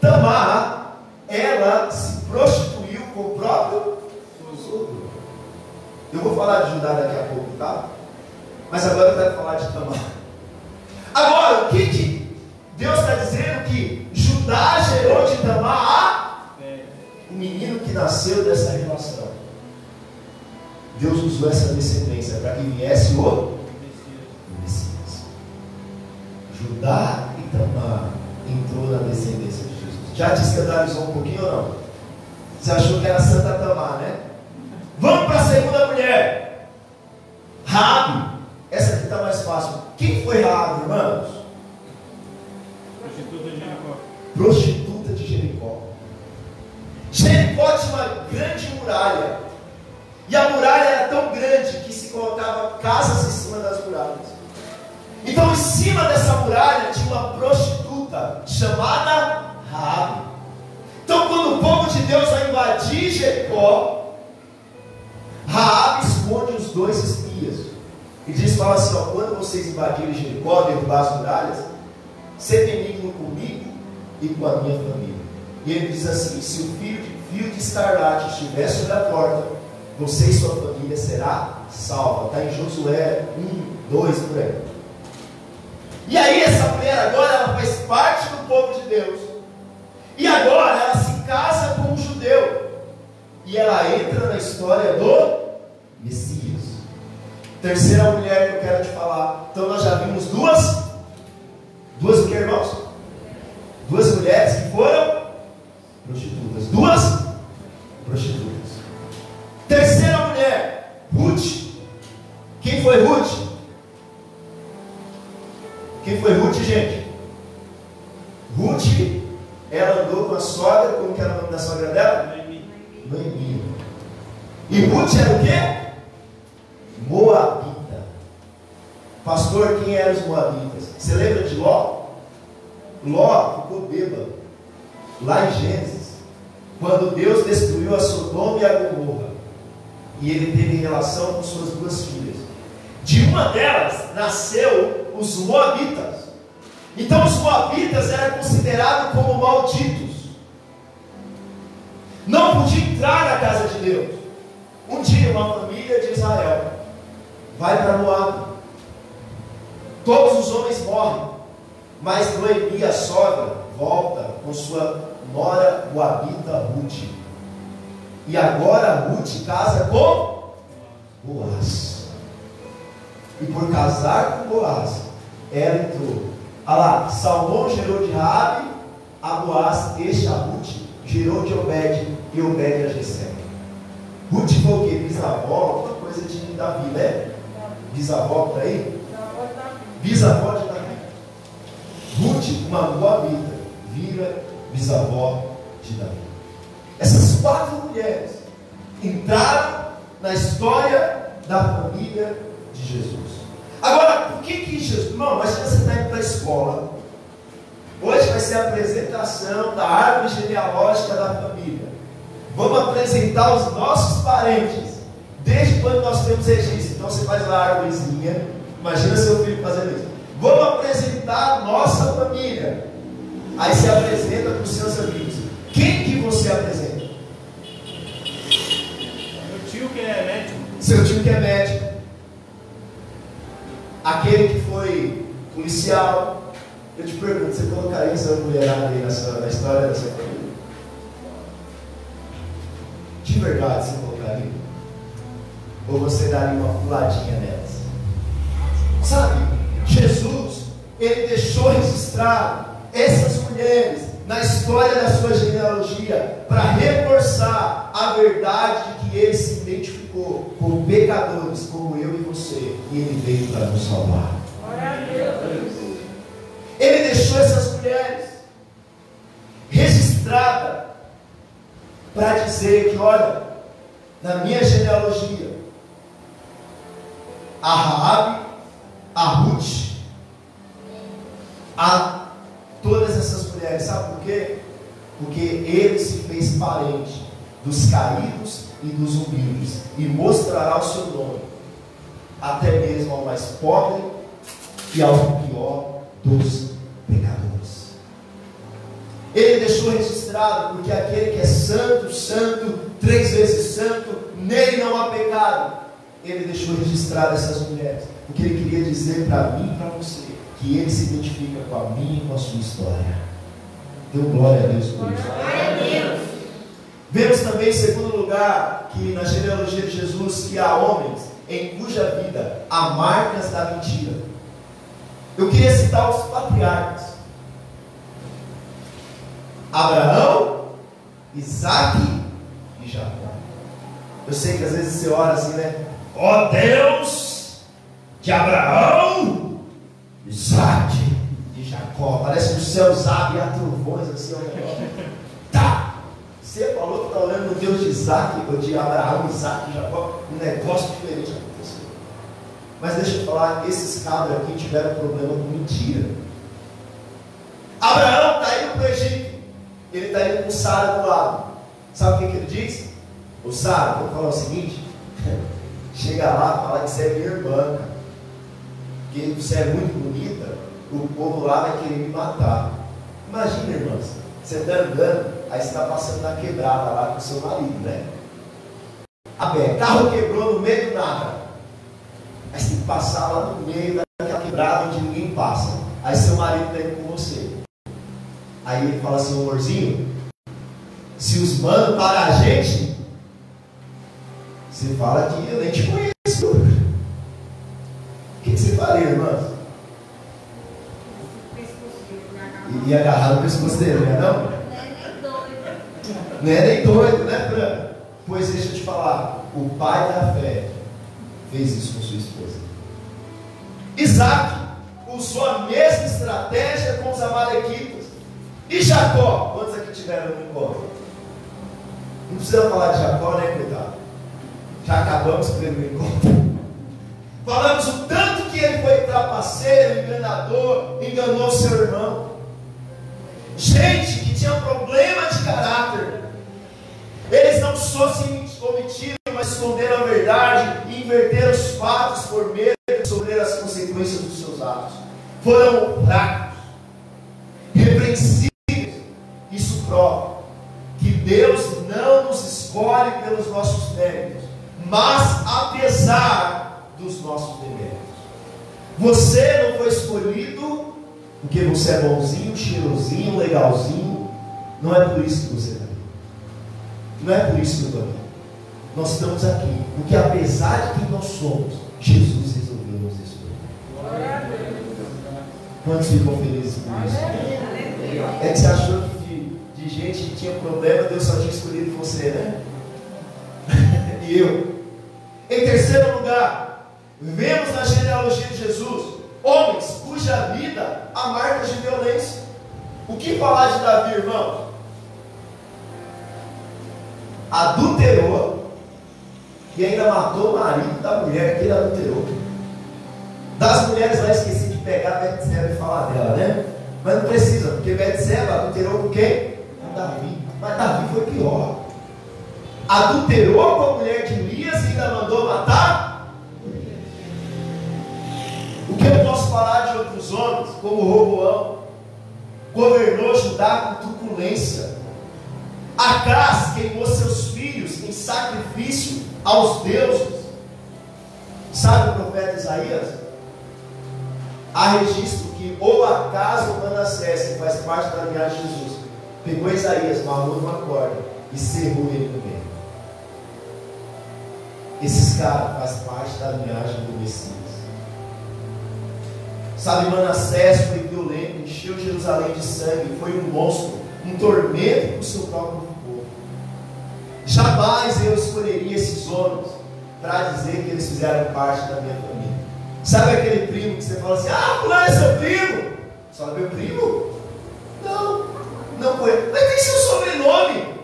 Tamar, ela se prostituiu com o próprio sogro. Eu vou falar de Judá daqui a pouco, tá? Mas agora eu quero falar de Tamar. Agora, o que, que Deus está dizendo? Que Judá gerou de Tamar o menino que nasceu dessa relação. Deus usou essa descendência para que viesse o Messias. Judá e Tamar entrou na descendência de Jesus. Já te escandalizou um pouquinho ou não? Você achou que era Santa Tamar, né? Vamos para a segunda mulher. Rabi. Essa aqui está mais fácil. Quem foi Rabi, irmãos? Prostituta de Jericó. Prostituta de Jericó. Jericó tinha uma grande muralha. E a muralha era tão grande que se colocava casas em cima das muralhas. Então, em cima dessa muralha tinha uma prostituta chamada Rabi. Então, quando o povo de Deus vai invadir Jericó, Rabi esconde os dois espias. E diz, fala assim, ó, quando vocês invadirem Jericó, derrubar as muralhas, ser benigno comigo e com a minha família. E ele diz assim, se o filho de, fio de escarlate estiver sobre a porta, você e sua família será salva. Está em Josué 1, 2, por aí. E aí essa mulher agora ela faz parte do povo de Deus. E agora ela se casa com um judeu. E ela entra na história do Messias. Terceira mulher que eu quero te falar. Então nós já vimos duas. Duas o que, irmãos? Duas mulheres que foram prostitutas. Duas prostitutas. Terceira mulher, Ruth. Quem foi Ruth? Quem foi Ruth, gente? Ruth, ela andou com a sogra, como que era o nome da sogra dela? Noemi. Noemi. E Ruth era o quê? Moabita. Pastor, quem eram os Moabitas? Você lembra de Ló? Ló ficou bêbado. Lá em Gênesis. Quando Deus destruiu a Sodoma e a Gomorra. E ele teve relação com suas duas filhas. De uma delas nasceu os Moabitas. Então os Moabitas eram considerados como malditos. Não podia entrar na casa de Deus. Um dia uma família de Israel vai para Moab. Todos os homens morrem. Mas Noemi, a sogra, volta com sua nora Moabita Ruth. E agora Ruth casa com Boaz. E por casar com Boaz, ela entrou. Olha lá, Salmão gerou de Raabe a Boaz, este a Ruth, gerou de Obed e Obed a Jessé. Ruth foi o quê? Bisavó, alguma coisa de Davi, né? Bisavó por aí? Bisavó de Davi. Ruth, uma moabita, vira bisavó de Davi. Essas quatro mulheres entraram na história da família de Jesus. Agora, por que que Jesus, irmão, imagina você está indo para a escola, hoje vai ser a apresentação da árvore genealógica da família. Vamos apresentar os nossos parentes, desde quando nós temos registro. Então você faz uma árvorezinha, imagina seu filho fazendo isso. Vamos apresentar a nossa família. Aí você apresenta para os seus amigos. Quem que você apresenta? Meu tio que é médico. Seu tio que é médico. Aquele que foi policial. Eu te pergunto, você colocaria essa mulherada aí na, sua, na história da sua família? De verdade você colocaria? Ou você daria uma puladinha nelas? Sabe, Jesus, ele deixou registrado essas mulheres na história da sua genealogia para reforçar a verdade de que ele se identificou com pecadores como eu e você e ele veio para nos salvar. Ele deixou essas mulheres registradas para dizer que, olha, na minha genealogia, a Raabe, a Ruth, a todas essas mulheres, sabe por quê? Porque ele se fez parente dos caídos e dos humildes e mostrará o seu nome até mesmo ao mais pobre e ao pior dos pecadores. Ele deixou registrado porque aquele que é santo, santo, três vezes santo, nele não há pecado. Ele deixou registrado essas mulheres, porque ele queria dizer para mim e para você que ele se identifica com a minha e com a sua história. Deu glória a Deus por isso. Vemos também, em segundo lugar, que na genealogia de Jesus que há homens em cuja vida há marcas da mentira. Eu queria citar os patriarcas: Abraão, Isaac e Jacó. Eu sei que às vezes você ora assim, né? Ó Deus de Abraão, Isaac e Jacó. Parece que o céu abre a trovões assim, ó. Tá! Você falou que está olhando no Deus de Isaac, ou de Abraão, Isaac e Jacó. Um negócio diferente aconteceu. Mas deixa eu falar, esses cabras aqui tiveram problema com mentira. Abraão está indo para o Egito. Ele está indo com Sara do lado. Sabe o que, que ele diz? O Sara, vou falar o seguinte. Chega lá fala que você é minha irmã. Que você é muito bonita, o povo lá vai querer me matar. Imagina, irmãs, você está andando, aí você está passando na quebrada lá com seu marido, né? A pé, carro quebrou no meio do nada. Aí você tem que passar lá no meio daquela quebrada onde ninguém passa. Aí seu marido está indo com você. Aí ele fala assim, amorzinho, se os manos parar a gente, você fala que eu nem te conheço. O que você faria, irmã? E agarrar no pescoço dele, né? Não? Não é nem doido, né, Fran? Pois deixa eu te falar, o pai da fé fez isso com sua esposa. Isaac usou a mesma estratégia com os amalequitas. E Jacó? Quantos aqui tiveram no encontro? Não precisa falar de Jacó, né, coitado? Acabamos ele no encontro. Falamos o tanto que ele foi trapaceiro, enganador, enganou seu irmão. Gente que tinha problema de caráter. Eles não só se omitiram, mas esconderam a verdade e inverteram os fatos por medo de sofrer as consequências dos seus atos. Foram fracos, Você não foi escolhido porque você é bonzinho, cheirosinho, legalzinho. Não é por isso que você está aqui. Não é por isso que eu estou aqui. Nós estamos aqui porque, apesar de quem nós somos, Jesus resolveu nos escolher. Quantos ficam felizes por isso? É que você achou que de, de gente que tinha problema, Deus só tinha escolhido você, né? e eu. Em terceiro lugar, vemos na genealogia de Jesus homens cuja vida há marcas de violência. O que falar de Davi, irmão? Adulterou, e ainda matou o marido da mulher que ele adulterou. Das mulheres lá esqueci de pegar Betseba e falar dela, né? Mas não precisa, porque Betseba adulterou com quem? Com Davi. Mas Davi foi pior. Adulterou com a mulher de Elias e ainda mandou matar? O que eu posso falar de outros homens, como Roboão, governou Judá com truculência. Acás queimou seus filhos em sacrifício aos deuses. Sabe o profeta Isaías? Há registro que ou Acás ou Manassés, que faz parte da linhagem de Jesus, pegou Isaías, marrou numa corda e cerrou ele no meio. Esses caras fazem parte da linhagem do Messias. Sabe, Manassés foi violento, encheu Jerusalém de sangue, foi um monstro, um tormento para o seu próprio povo. Jamais eu escolheria esses homens para dizer que eles fizeram parte da minha família. Sabe aquele primo que você fala assim, ah, fulano é seu primo? Só meu primo? Não, não foi. Mas tem seu sobrenome?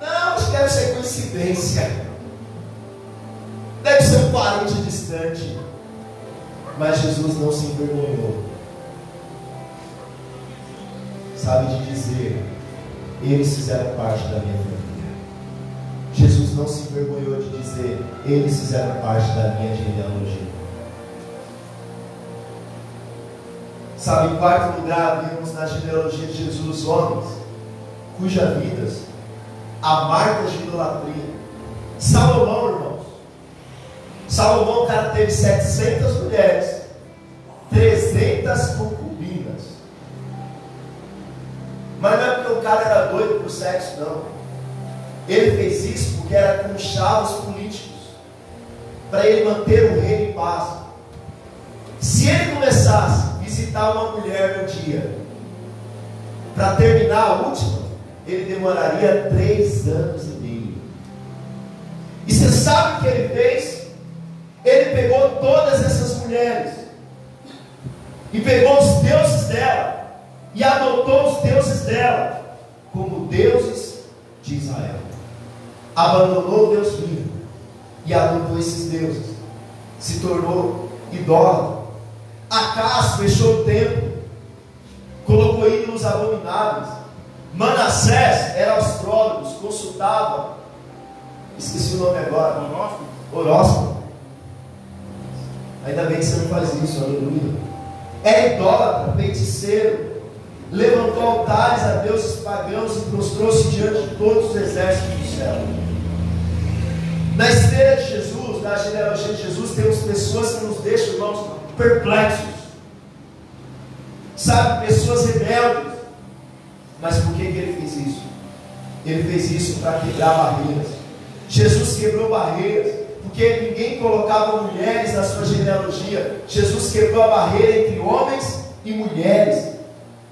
Não, que deve ser coincidência. Deve ser um parente distante. Mas Jesus não se envergonhou. Sabe de dizer, eles fizeram parte da minha família. Jesus não se envergonhou de dizer, eles fizeram parte da minha genealogia. Sabe, em quarto lugar, vemos na genealogia de Jesus homens cujas vidas há marcas de idolatria. Salomão. Salomão, cara, teve 700 mulheres, 300 concubinas. Mas não é porque o cara era doido por sexo, não. Ele fez isso porque era com chavos políticos, para ele manter o reino em paz. Se ele começasse visitar uma mulher no dia, para terminar a última, ele demoraria três anos e meio. E você sabe o que ele fez? Ele pegou todas essas mulheres e pegou os deuses dela e adotou os deuses dela como deuses de Israel. Abandonou o Deus vivo e adotou esses deuses. Se tornou idólatra. Acas fechou o templo, colocou ídolos abomináveis. Manassés era astrólogo, consultava, esqueci o nome agora, Horóscopo. horóscopo. Ainda bem que você não faz isso, aleluia. Era idólatra, feiticeiro, levantou altares a deuses pagãos e prostrou-se diante de todos os exércitos do céu. Na esteira de Jesus, na genealogia de Jesus, temos pessoas que nos deixam, irmãos, perplexos. Sabe, pessoas rebeldes. Mas por que, que ele fez isso? Ele fez isso para quebrar barreiras. Jesus quebrou barreiras, porque ninguém colocava mulheres na sua genealogia. Jesus quebrou a barreira entre homens e mulheres.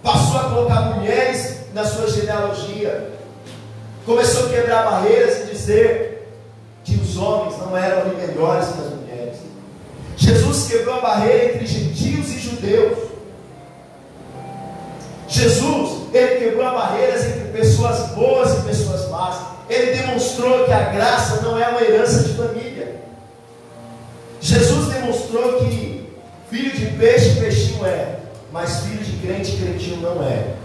Passou a colocar mulheres na sua genealogia. Começou a quebrar barreiras e dizer que os homens não eram ali melhores que as mulheres. Jesus quebrou a barreira entre gentios e judeus. Jesus, ele quebrou barreiras entre pessoas boas e pessoas más. Ele demonstrou que a graça não é uma herança de família. Jesus demonstrou que filho de peixe, peixinho é, mas filho de crente, crentinho não é.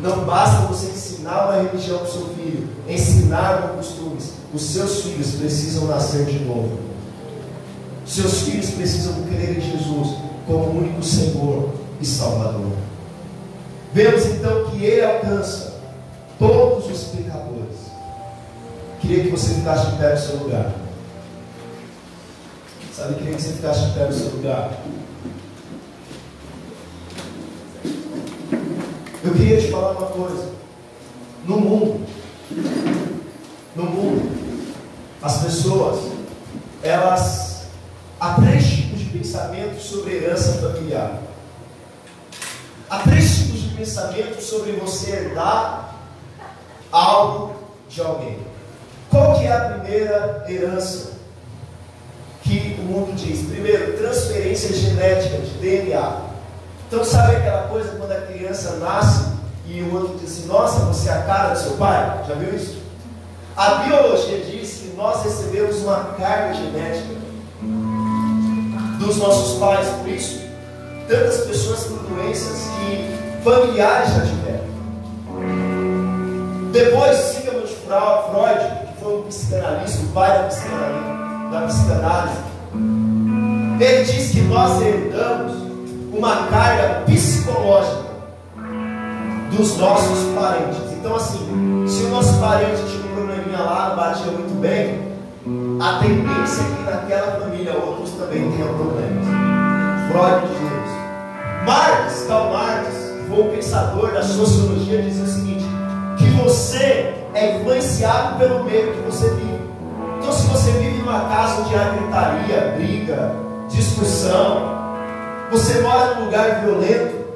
Não basta você ensinar uma religião para o seu filho, ensinar costumes. Os seus filhos precisam nascer de novo. Seus filhos precisam crer em Jesus como único Senhor e Salvador. Vemos então que Ele alcança todos os pecadores. Queria que você ficasse de pé no seu lugar. Sabe, queria que você ficasse de pé no seu lugar. Eu queria te falar uma coisa. No mundo, no mundo, as pessoas, elas, há três tipos de pensamento sobre herança familiar. Há três tipos de pensamento sobre você herdar algo de alguém. Qual que é a primeira herança que o mundo diz? Primeiro, transferência genética de DNA. Então sabe aquela coisa quando a criança nasce e o outro diz assim, nossa, você é a cara do seu pai? Já viu isso? A biologia diz que nós recebemos uma carga genética dos nossos pais, por isso, tantas pessoas têm doenças que familiares já tiveram. Depois, Sigmund Freud, que foi um psicanalista, o pai da psicanálise, da psicanálise ele diz que nós herdamos uma carga psicológica dos nossos parentes. Então, assim, se o nosso parente tinha um probleminha lá, batia muito bem, a tendência é que naquela família outros também tenham problemas. Freud diz isso. Marx, Karl Marx, foi um pensador da sociologia, diz o seguinte: que você é influenciado pelo meio que você vive. Então, se você vive numa casa onde há gritaria, briga, discussão, você mora num lugar violento,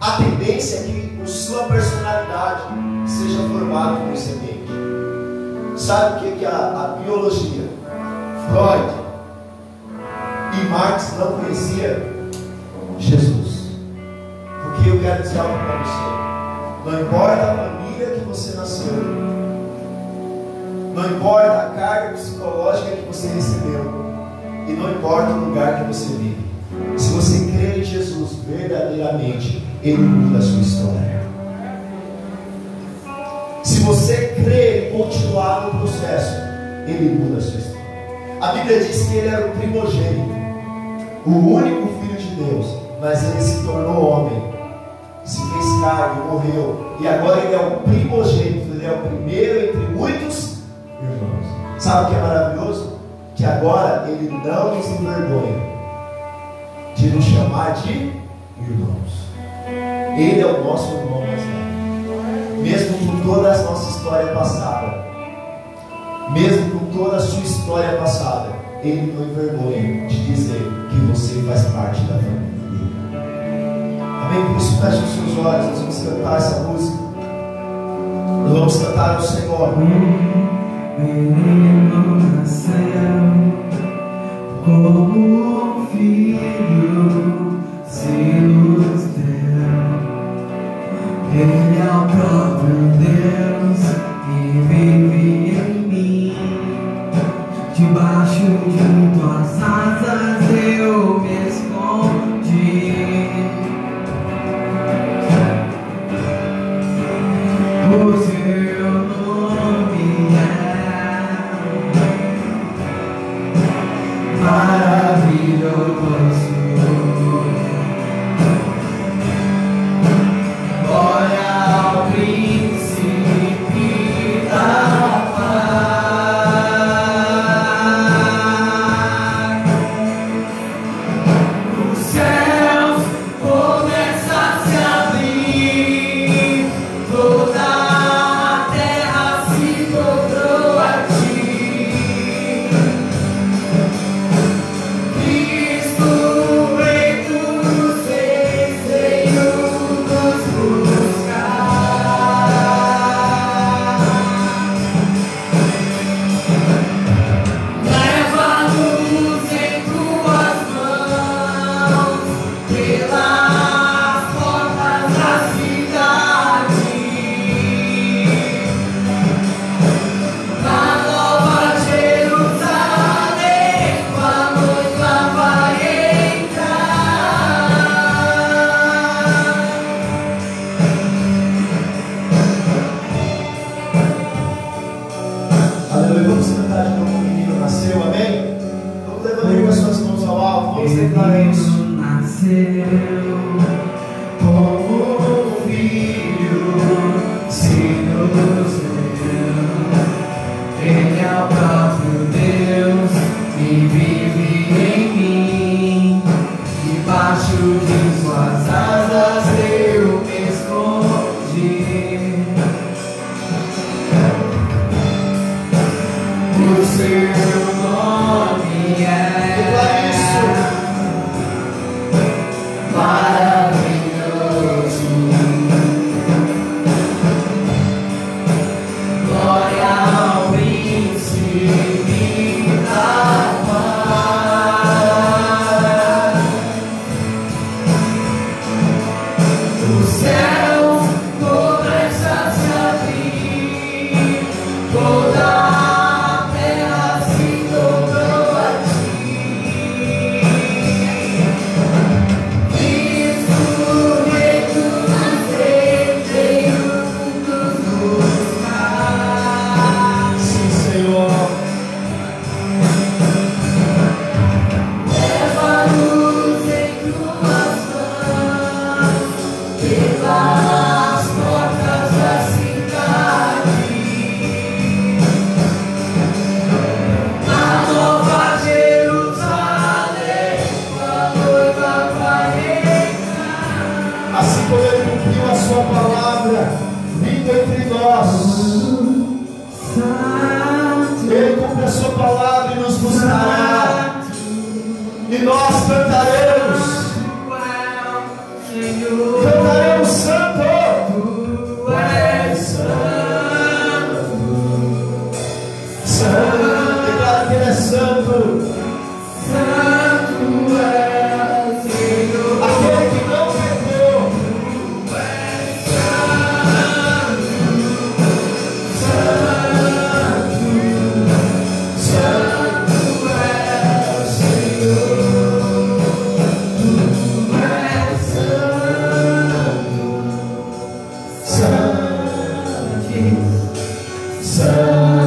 a tendência é que a sua personalidade seja formada por esse ambiente. Sabe o que, que a, a biologia, Freud e Marx não conhecia? Jesus. Porque eu quero dizer algo para você. Não importa a família que você nasceu, não importa a carga psicológica que você recebeu, e não importa o lugar que você vive. Se você crer em Jesus verdadeiramente, Ele muda a sua história. Se você crer e continuar no processo, Ele muda a sua história. A Bíblia diz que Ele era o primogênito, o único Filho de Deus, mas Ele se tornou homem, se fez carne, morreu, e agora Ele é o primogênito, Ele é o primeiro entre muitos. Sabe o que é maravilhoso? que agora Ele não nos envergonha de nos chamar de irmãos. Ele é o nosso irmão mais velho. Mesmo com toda a nossa história passada, mesmo com toda a sua história passada, Ele não envergonha de dizer que você faz parte da família dele. Amém? Por isso, feche os seus olhos, nós vamos cantar essa música. Nós vamos cantar ao Senhor menino nasceu como filho se. Ele é o próprio Deus que vive De suas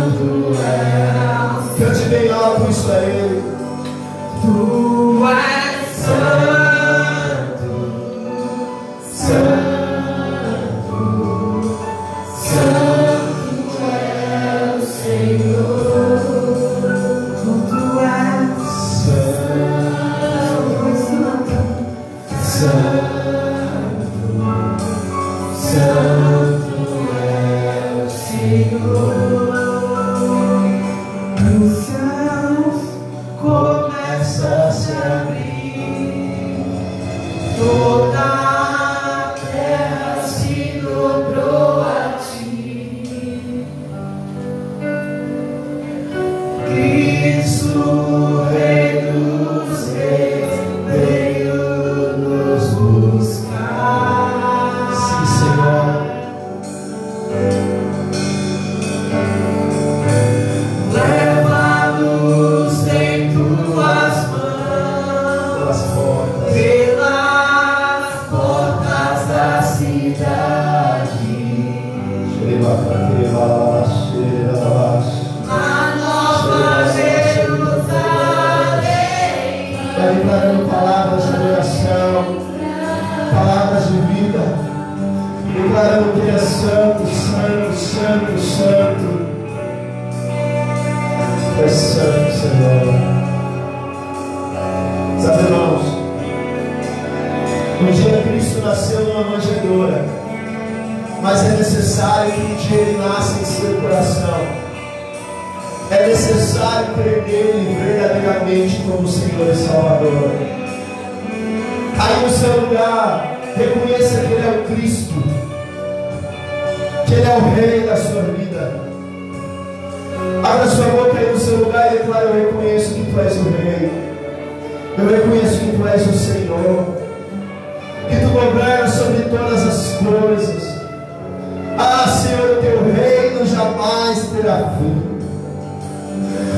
santo é. Cante bem alto isso. Tu és santo. que tu governas sobre todas as coisas. Ah, Senhor, teu reino jamais terá fim.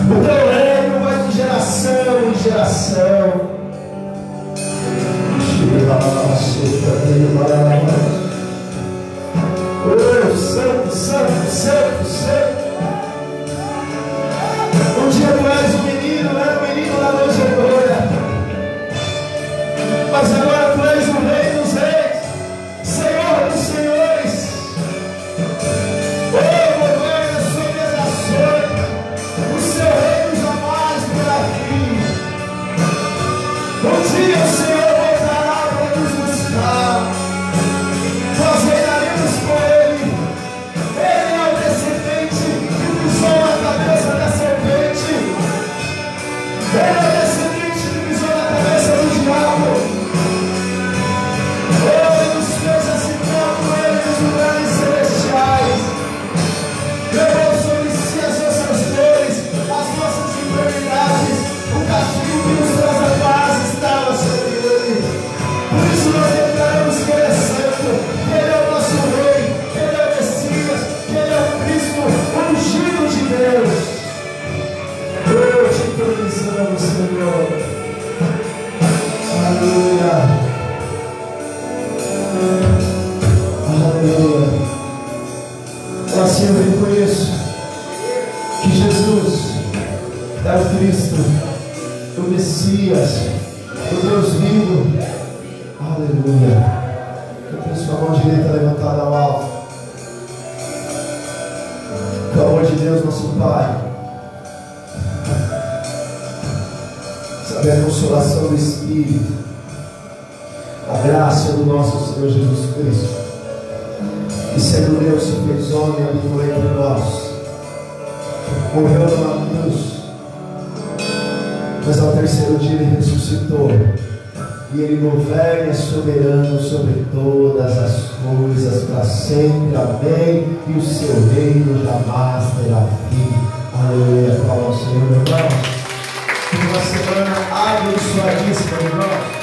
O teu reino vai de geração em geração. Oh, santo, santo, santo, santo. Um dia tu és um menino, é um menino lá no Jerusalém. Mas agora morreu numa cruz, mas ao terceiro dia ele ressuscitou. E ele governa soberano sobre todas as coisas para sempre. Amém. E o seu reino jamais terá fim. Aleluia. Fala ao Senhor, irmãos. Uma semana abençoadíssima, irmãos.